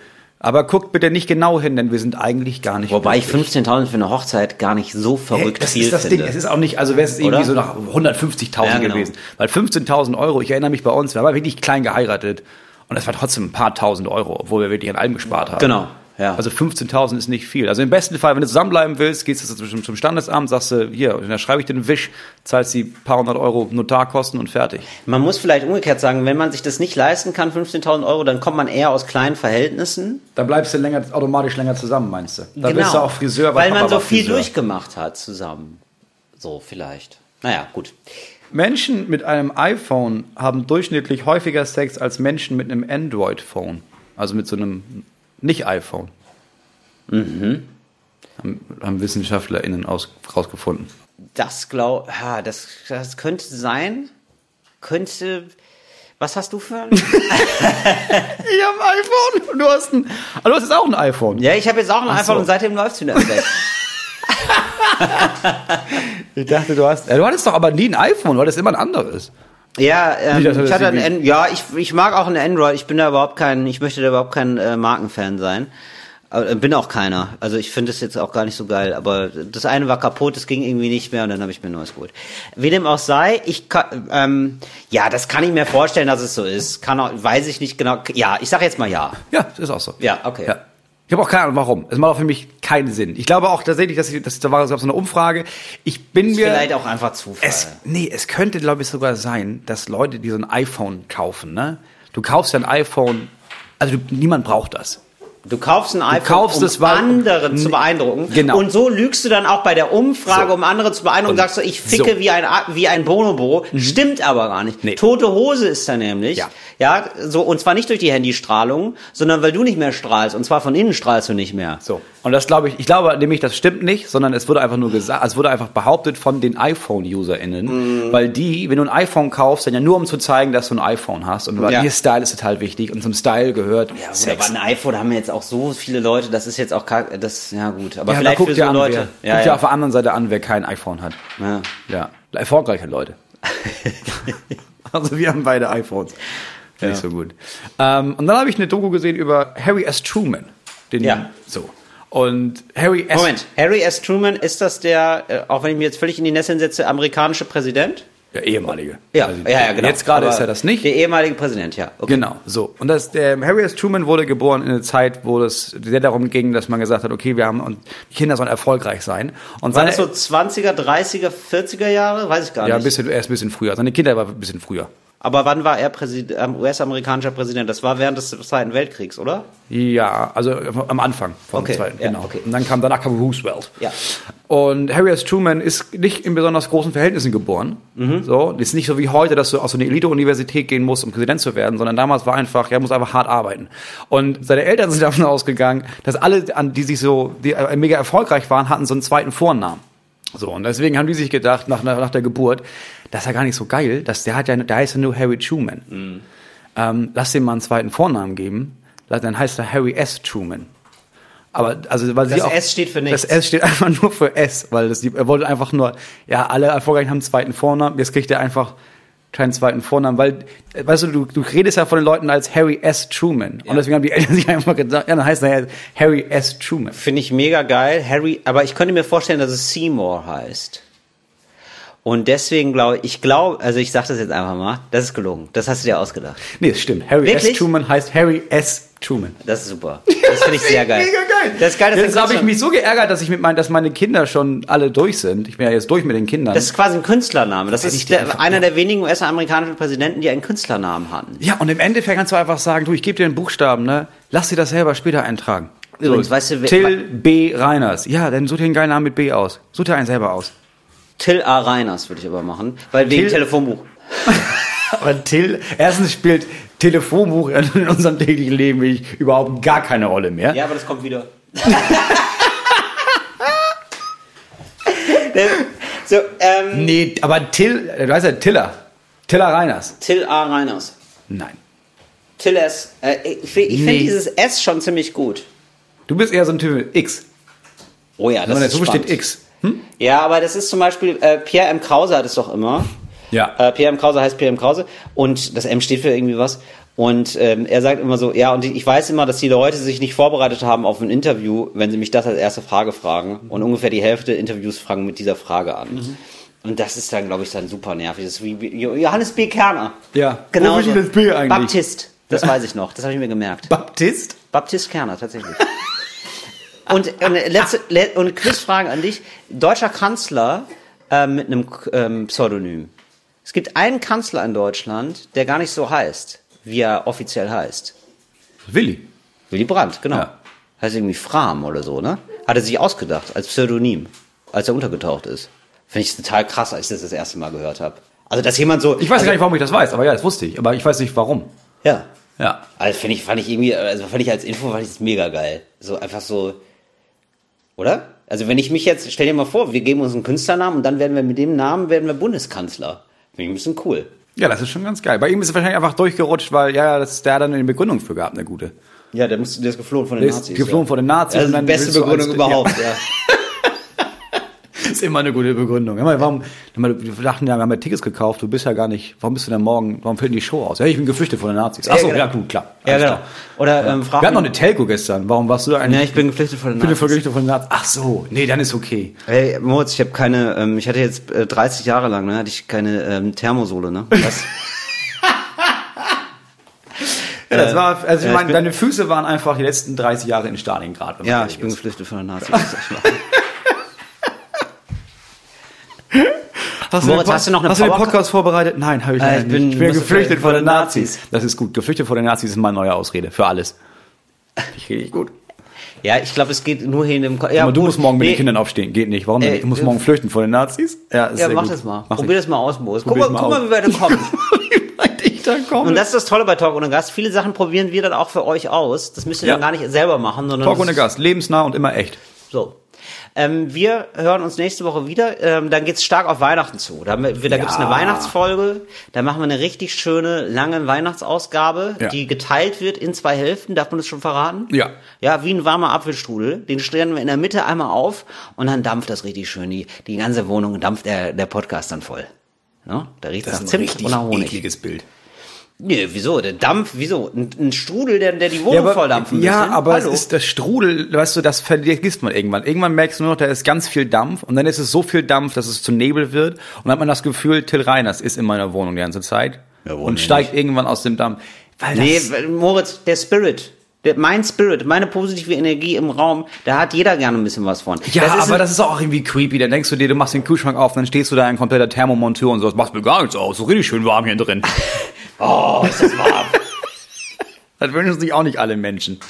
Aber guckt bitte nicht genau hin, denn wir sind eigentlich gar nicht. Wobei ich glücklich. 15.000 für eine Hochzeit gar nicht so Hey, verrückt das viel ist das finde. Ding. Es ist auch nicht, also wäre es irgendwie Oder? so nach 150.000 Ja, genau. gewesen. Weil 15.000 Euro, ich erinnere mich bei uns, wir haben wirklich klein geheiratet. Und das war trotzdem ein paar tausend Euro, obwohl wir wirklich an allem gespart haben. Genau, ja. Also 15.000 ist nicht viel. Also im besten Fall, wenn du zusammenbleiben willst, gehst du zum, zum Standesamt, sagst du, hier, dann schreibe ich dir einen Wisch, zahlst die paar hundert Euro Notarkosten und fertig. Man muss vielleicht umgekehrt sagen, wenn man sich das nicht leisten kann, 15.000 Euro, dann kommt man eher aus kleinen Verhältnissen. Dann bleibst du länger, automatisch länger zusammen, meinst du? Dann genau. bist du auch Friseur, weil man Papa so viel Friseur. durchgemacht hat zusammen. So vielleicht. Naja, gut. Menschen mit einem iPhone haben durchschnittlich häufiger Sex als Menschen mit einem Android-Phone. Also mit so einem Nicht-iPhone. Mhm. Haben, haben WissenschaftlerInnen aus, rausgefunden. Das glaub, ja, das, das könnte sein. Könnte. Was hast du für ein? Ich habe ein iPhone und du hast ein. Ah, du hast jetzt auch ein iPhone. ja, ich habe jetzt auch ein Ach iPhone so. und seitdem läuft's wieder schlecht. Ich dachte, du hast. Ja, du hattest doch aber nie ein iPhone, weil das immer ein anderes. Ja, ähm, ich hatte ein, An- ja, ich, ich mag auch ein Android. Ich bin da überhaupt kein, ich möchte da überhaupt kein äh, Markenfan sein. Äh, bin auch keiner. Also ich finde es jetzt auch gar nicht so geil. Aber das eine war kaputt, das ging irgendwie nicht mehr und dann habe ich mir ein neues geholt. Wie dem auch sei, ich kann, ähm, ja, das kann ich mir vorstellen, dass es so ist. Kann auch, weiß ich nicht genau. Ja, ich sag jetzt mal ja. Ja, ist auch so. Ja, okay. Ja. Ich habe auch keine Ahnung, warum. Es macht auch für mich keinen Sinn. Ich glaube auch tatsächlich, dass, ich, dass da war so eine Umfrage. Ich bin Ist mir vielleicht auch einfach Zufall. es, nee, es könnte, glaube ich, sogar sein, dass Leute, die so ein iPhone kaufen, ne? Du kaufst ja ein iPhone, also du, niemand braucht das. Du kaufst ein iPhone, kaufst um es, andere zu beeindrucken. Genau. Und so lügst du dann auch bei der Umfrage, So. um andere zu beeindrucken, Und sagst du, ich ficke so. wie ein wie ein Bonobo. Stimmt aber gar nicht. Nee. Tote Hose ist da nämlich. Ja. Ja, so und zwar nicht durch die Handystrahlung, sondern weil du nicht mehr strahlst. Und zwar von innen strahlst du nicht mehr. So. Und das glaube ich, ich glaube nämlich, das stimmt nicht, sondern es wurde einfach nur gesagt, es wurde einfach behauptet von den iPhone-UserInnen, Mhm. weil die, wenn du ein iPhone kaufst, dann ja nur um zu zeigen, dass du ein iPhone hast und weil Ja. ihr Style ist total wichtig und zum Style gehört Ja, Sex. aber ein iPhone haben jetzt auch so viele Leute, das ist jetzt auch das ja gut, aber ja, vielleicht guck für so an, Leute. wer, ja, guck dir ja. auf der anderen Seite an, wer kein iPhone hat. ja. Ja, erfolgreiche Leute. also wir haben beide iPhones. Ja. Nicht so gut. Ähm, und dann habe ich eine Doku gesehen über Harry S. Truman. Den, Ja. So. Und Harry S. Moment, Harry S. Truman, ist das der, äh, auch wenn ich mir jetzt völlig in die Nässe setze, amerikanische Präsident? Der ehemalige. Ja, Also, ja, ja, genau. Jetzt gerade ist er das nicht. Der ehemalige Präsident, ja. Okay. Genau, so. Und das, der Harry S. Truman wurde geboren in einer Zeit, wo es sehr darum ging, dass man gesagt hat, okay, wir haben, und die Kinder sollen erfolgreich sein. Und War das so 20er, 30er, 40er Jahre? Weiß ich gar ja, ein nicht. bisschen, er ist ein bisschen früher. Seine Kinder war ein bisschen früher. Aber wann war er Präsid- ähm, US-amerikanischer Präsident? Das war während des Zweiten Weltkriegs, oder? Ja, also am Anfang vom Okay, zweiten, ja, genau. okay. Und dann kam danach kam Roosevelt. Ja. Und Harry S. Truman ist nicht in besonders großen Verhältnissen geboren. Mhm. So, ist nicht so wie heute, dass du aus so eine Elite-Universität gehen musst, um Präsident zu werden, sondern damals war einfach, er muss einfach hart arbeiten. Und seine Eltern sind davon ausgegangen, dass alle, die sich so, die äh, mega erfolgreich waren, hatten so einen zweiten Vornamen. So, und deswegen haben die sich gedacht, nach, nach, nach der Geburt, das ist ja gar nicht so geil, dass der hat ja, der heißt ja nur Harry Truman. Mhm. Ähm, lass dem mal einen zweiten Vornamen geben, dann heißt er Harry S. Truman. Aber also weil Das sie auch, S steht für nichts. Das S steht einfach nur für S, weil das, er wollte einfach nur, ja, alle Erfolgreichen haben einen zweiten Vornamen, jetzt kriegt er einfach keinen zweiten Vornamen, weil, äh, weißt du, du, du redest ja von den Leuten als Harry S. Truman. Und deswegen haben die Eltern sich einfach gedacht, ja, dann heißt er ja Harry S. Truman. Finde ich mega geil. Harry, aber ich könnte mir vorstellen, dass es Seymour heißt. Und deswegen glaube ich, glaube, also ich sage das jetzt einfach mal, das ist gelogen. Das hast du dir ausgedacht. Nee, das stimmt. Harry Wirklich? S. Truman heißt Harry S. Truman. Das ist super. Das finde ich sehr geil. Mega geil. Das ist geil, Jetzt der habe ich mich so geärgert, dass ich mit mein, dass meine Kinder schon alle durch sind. Ich bin ja jetzt durch mit den Kindern. Das ist quasi ein Künstlername. Das ich ist der, einer der wenigen US-amerikanischen Präsidenten, die einen Künstlernamen hatten. ja, und im Endeffekt kannst du einfach sagen, du, ich gebe dir einen Buchstaben, ne? Lass dir das selber später eintragen. Übrigens, weißt du, Till B. Reiners. Ja, dann such dir einen geilen Namen mit B aus. Such dir einen selber aus. Till A. Reiners würde ich aber machen, weil wegen Till- Telefonbuch. Aber Till, erstens spielt Telefonbuch in unserem täglichen Leben wirklich überhaupt gar keine Rolle mehr. Ja, aber das kommt wieder. Der- so, ähm, Nee, aber Till, du weißt ja, Tiller. Tiller Reiners. Till A. Reiners. Nein. Till S. Äh, ich finde ich Nee. dieses S schon ziemlich gut. Du bist eher so ein Typ mit X. Oh ja, das Wenn man ist so spannend. steht X. Hm? Ja, aber das ist zum Beispiel, äh, Pierre M. Krause hat es doch immer. Ja. Äh, Pierre M. Krause heißt Pierre M. Krause und das M steht für irgendwie was. Und ähm, er sagt immer so, ja, und ich weiß immer, dass die Leute sich nicht vorbereitet haben auf ein Interview, wenn sie mich das als erste Frage fragen. Und ungefähr die Hälfte der Interviews fragen mit dieser Frage an. Mhm. Und das ist dann, glaube ich, dann super nervig. Das ist wie Johannes B. Kerner. Ja. Genau. Das B eigentlich? Baptist. Das weiß ich noch. Das habe ich mir gemerkt. Baptist? Baptist Kerner, tatsächlich. und, und, letzte, le, und Quizfrage an dich. Deutscher Kanzler äh, mit einem ähm, Pseudonym. Es gibt einen Kanzler in Deutschland, der gar nicht so heißt, wie er offiziell heißt. Willi. Willy Brandt, genau. Ja. Heißt irgendwie Fram oder so, ne? Hat er sich ausgedacht als Pseudonym, als er untergetaucht ist. Finde ich total krass, als ich das das erste Mal gehört habe. Also, dass jemand so. Ich weiß also, gar nicht, warum ich das weiß, aber ja, das wusste ich. Aber ich weiß nicht, warum. Ja. Ja. Also finde ich, fand ich irgendwie, also fand ich als Info, fand ich das mega geil. So einfach so, oder? Also wenn ich mich jetzt, stell dir mal vor, wir geben uns einen Künstlernamen und dann werden wir mit dem Namen, werden wir Bundeskanzler. Finde ich ein bisschen cool. Ja, das ist schon ganz geil. Bei ihm ist es wahrscheinlich einfach durchgerutscht, weil, ja, das, der hat dann eine Begründung für gehabt, eine gute. Ja, der, muss, der ist geflohen von den Der ist Nazis. geflohen ja. von den Nazis Das ist die beste Begründung überhaupt, ja. Das ist immer eine gute Begründung. Ja, warum, wir dachten ja, wir haben ja Tickets gekauft, du bist ja gar nicht, warum bist du denn morgen, warum fällt denn die Show aus? Ja, ich bin geflüchtet von den Nazis. Achso, Ja, ja, genau. gut, klar. Ja, genau. klar. Oder ähm, Wir hatten noch eine Telco gestern, warum warst du da eigentlich? Ja, ich bin geflüchtet von den Ich bin Nazis. geflüchtet von den Nazis. Ach so, nee, dann ist okay. Hey, Moritz, ich habe keine, ähm, ich hatte jetzt äh, 30 Jahre lang, ne, hatte ich keine ähm, Thermosohle, ne? Was? Ja, das war, also ich ja, ich meine, deine Füße waren einfach die letzten 30 Jahre in Stalingrad. Ja, ich bin geflüchtet von den Nazis. Das ist echt wahr. Hast Moritz, hast du noch eine Hast du den Podcast vorbereitet? Nein, habe ich, Äh, ich nicht. bin- ich bin geflüchtet vor den den Nazis. Das ist gut. Geflüchtet vor den Nazis ist meine neue Ausrede. Für alles. Ich richtig gut. Ja, ich glaube, es geht nur hier in dem. Ko- Ja, Aber du musst morgen mit Nee, den Kindern aufstehen. Geht nicht. Warum Äh, nicht? Ich muss äh, morgen flüchten vor den Nazis. Ja, Ja, mach gut. das mal. Mach Probier das mal aus, Moritz. Guck, mal, guck mal, wie weit du kommst. Ich. Und das ist das Tolle bei Talk ohne Gast. Viele Sachen probieren wir dann auch für euch aus. Das müsst ihr Ja. dann gar nicht selber machen, sondern Talk ohne Gast. Lebensnah und immer echt. So. Ähm, wir hören uns nächste Woche wieder. Ähm, dann geht's stark auf Weihnachten zu. Da, da gibt's eine Weihnachtsfolge. Da machen wir eine richtig schöne, lange Weihnachtsausgabe, Ja. die geteilt wird in zwei Hälften. Darf man das schon verraten? Ja. Ja, wie ein warmer Apfelstrudel. Den stellen wir in der Mitte einmal auf und dann dampft das richtig schön. Die, die ganze Wohnung dampft der, der Podcast dann voll. Ne? Da riecht's Das nach ist ein Zimt und nach Honig. ekliges Bild. Nee, wieso? Der Dampf, wieso? Ein, ein Strudel, der, der die Wohnung volldampfen ja, müssen. aber Hallo? es ist das Strudel, weißt du, das vergisst man irgendwann. Irgendwann merkst du nur noch, da ist ganz viel Dampf und dann ist es so viel Dampf, dass es zu Nebel wird und dann hat man das Gefühl, Till Reiners ist in meiner Wohnung die ganze Zeit Ja, und nicht. steigt irgendwann aus dem Dampf. Weil Nee, Moritz, der Spirit. Der, mein Spirit, meine positive Energie im Raum, da hat jeder gerne ein bisschen was von. ja, das aber das ist auch irgendwie creepy. Dann denkst du dir, du machst den Kühlschrank auf, dann stehst du da ein kompletter Thermomonteur und so, das macht mir gar nichts aus, so richtig schön warm hier drin. Oh, ist das warm. das wünschen sich auch nicht alle Menschen.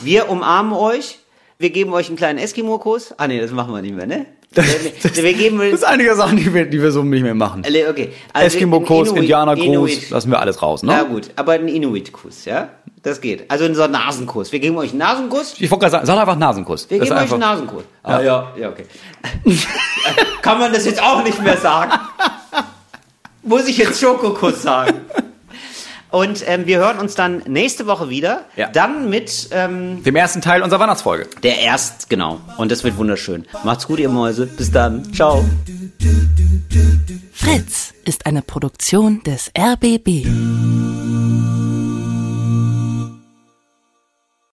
Wir umarmen euch. Wir geben euch einen kleinen Eskimo-Kuss. Ah, nee, das machen wir nicht mehr, ne? wir, wir geben. Das ist einige Sachen, die wir, die wir so nicht mehr machen. Okay. Also Indianer-Gruß, Inuit. lassen wir alles raus, Na ne? gut, aber ein Inuit-Kuss, ja? Das geht. Also so ein Nasenkuss. Wir geben euch einen Nasenkuss. Ich wollte gerade sagen, sag einfach Nasenkuss. Wir Das geben euch einen Nasenkuss. Ah ja, ja, okay. Kann man das jetzt auch nicht mehr sagen? Muss ich jetzt Schokokuss sagen? Und ähm, wir hören uns dann nächste Woche wieder. Ja. Dann mit ähm, Dem ersten Teil unserer Weihnachtsfolge. der Erst, genau. Und das wird wunderschön. Macht's gut, ihr Mäuse. Bis dann. Ciao. Fritz ist eine Produktion des RBB.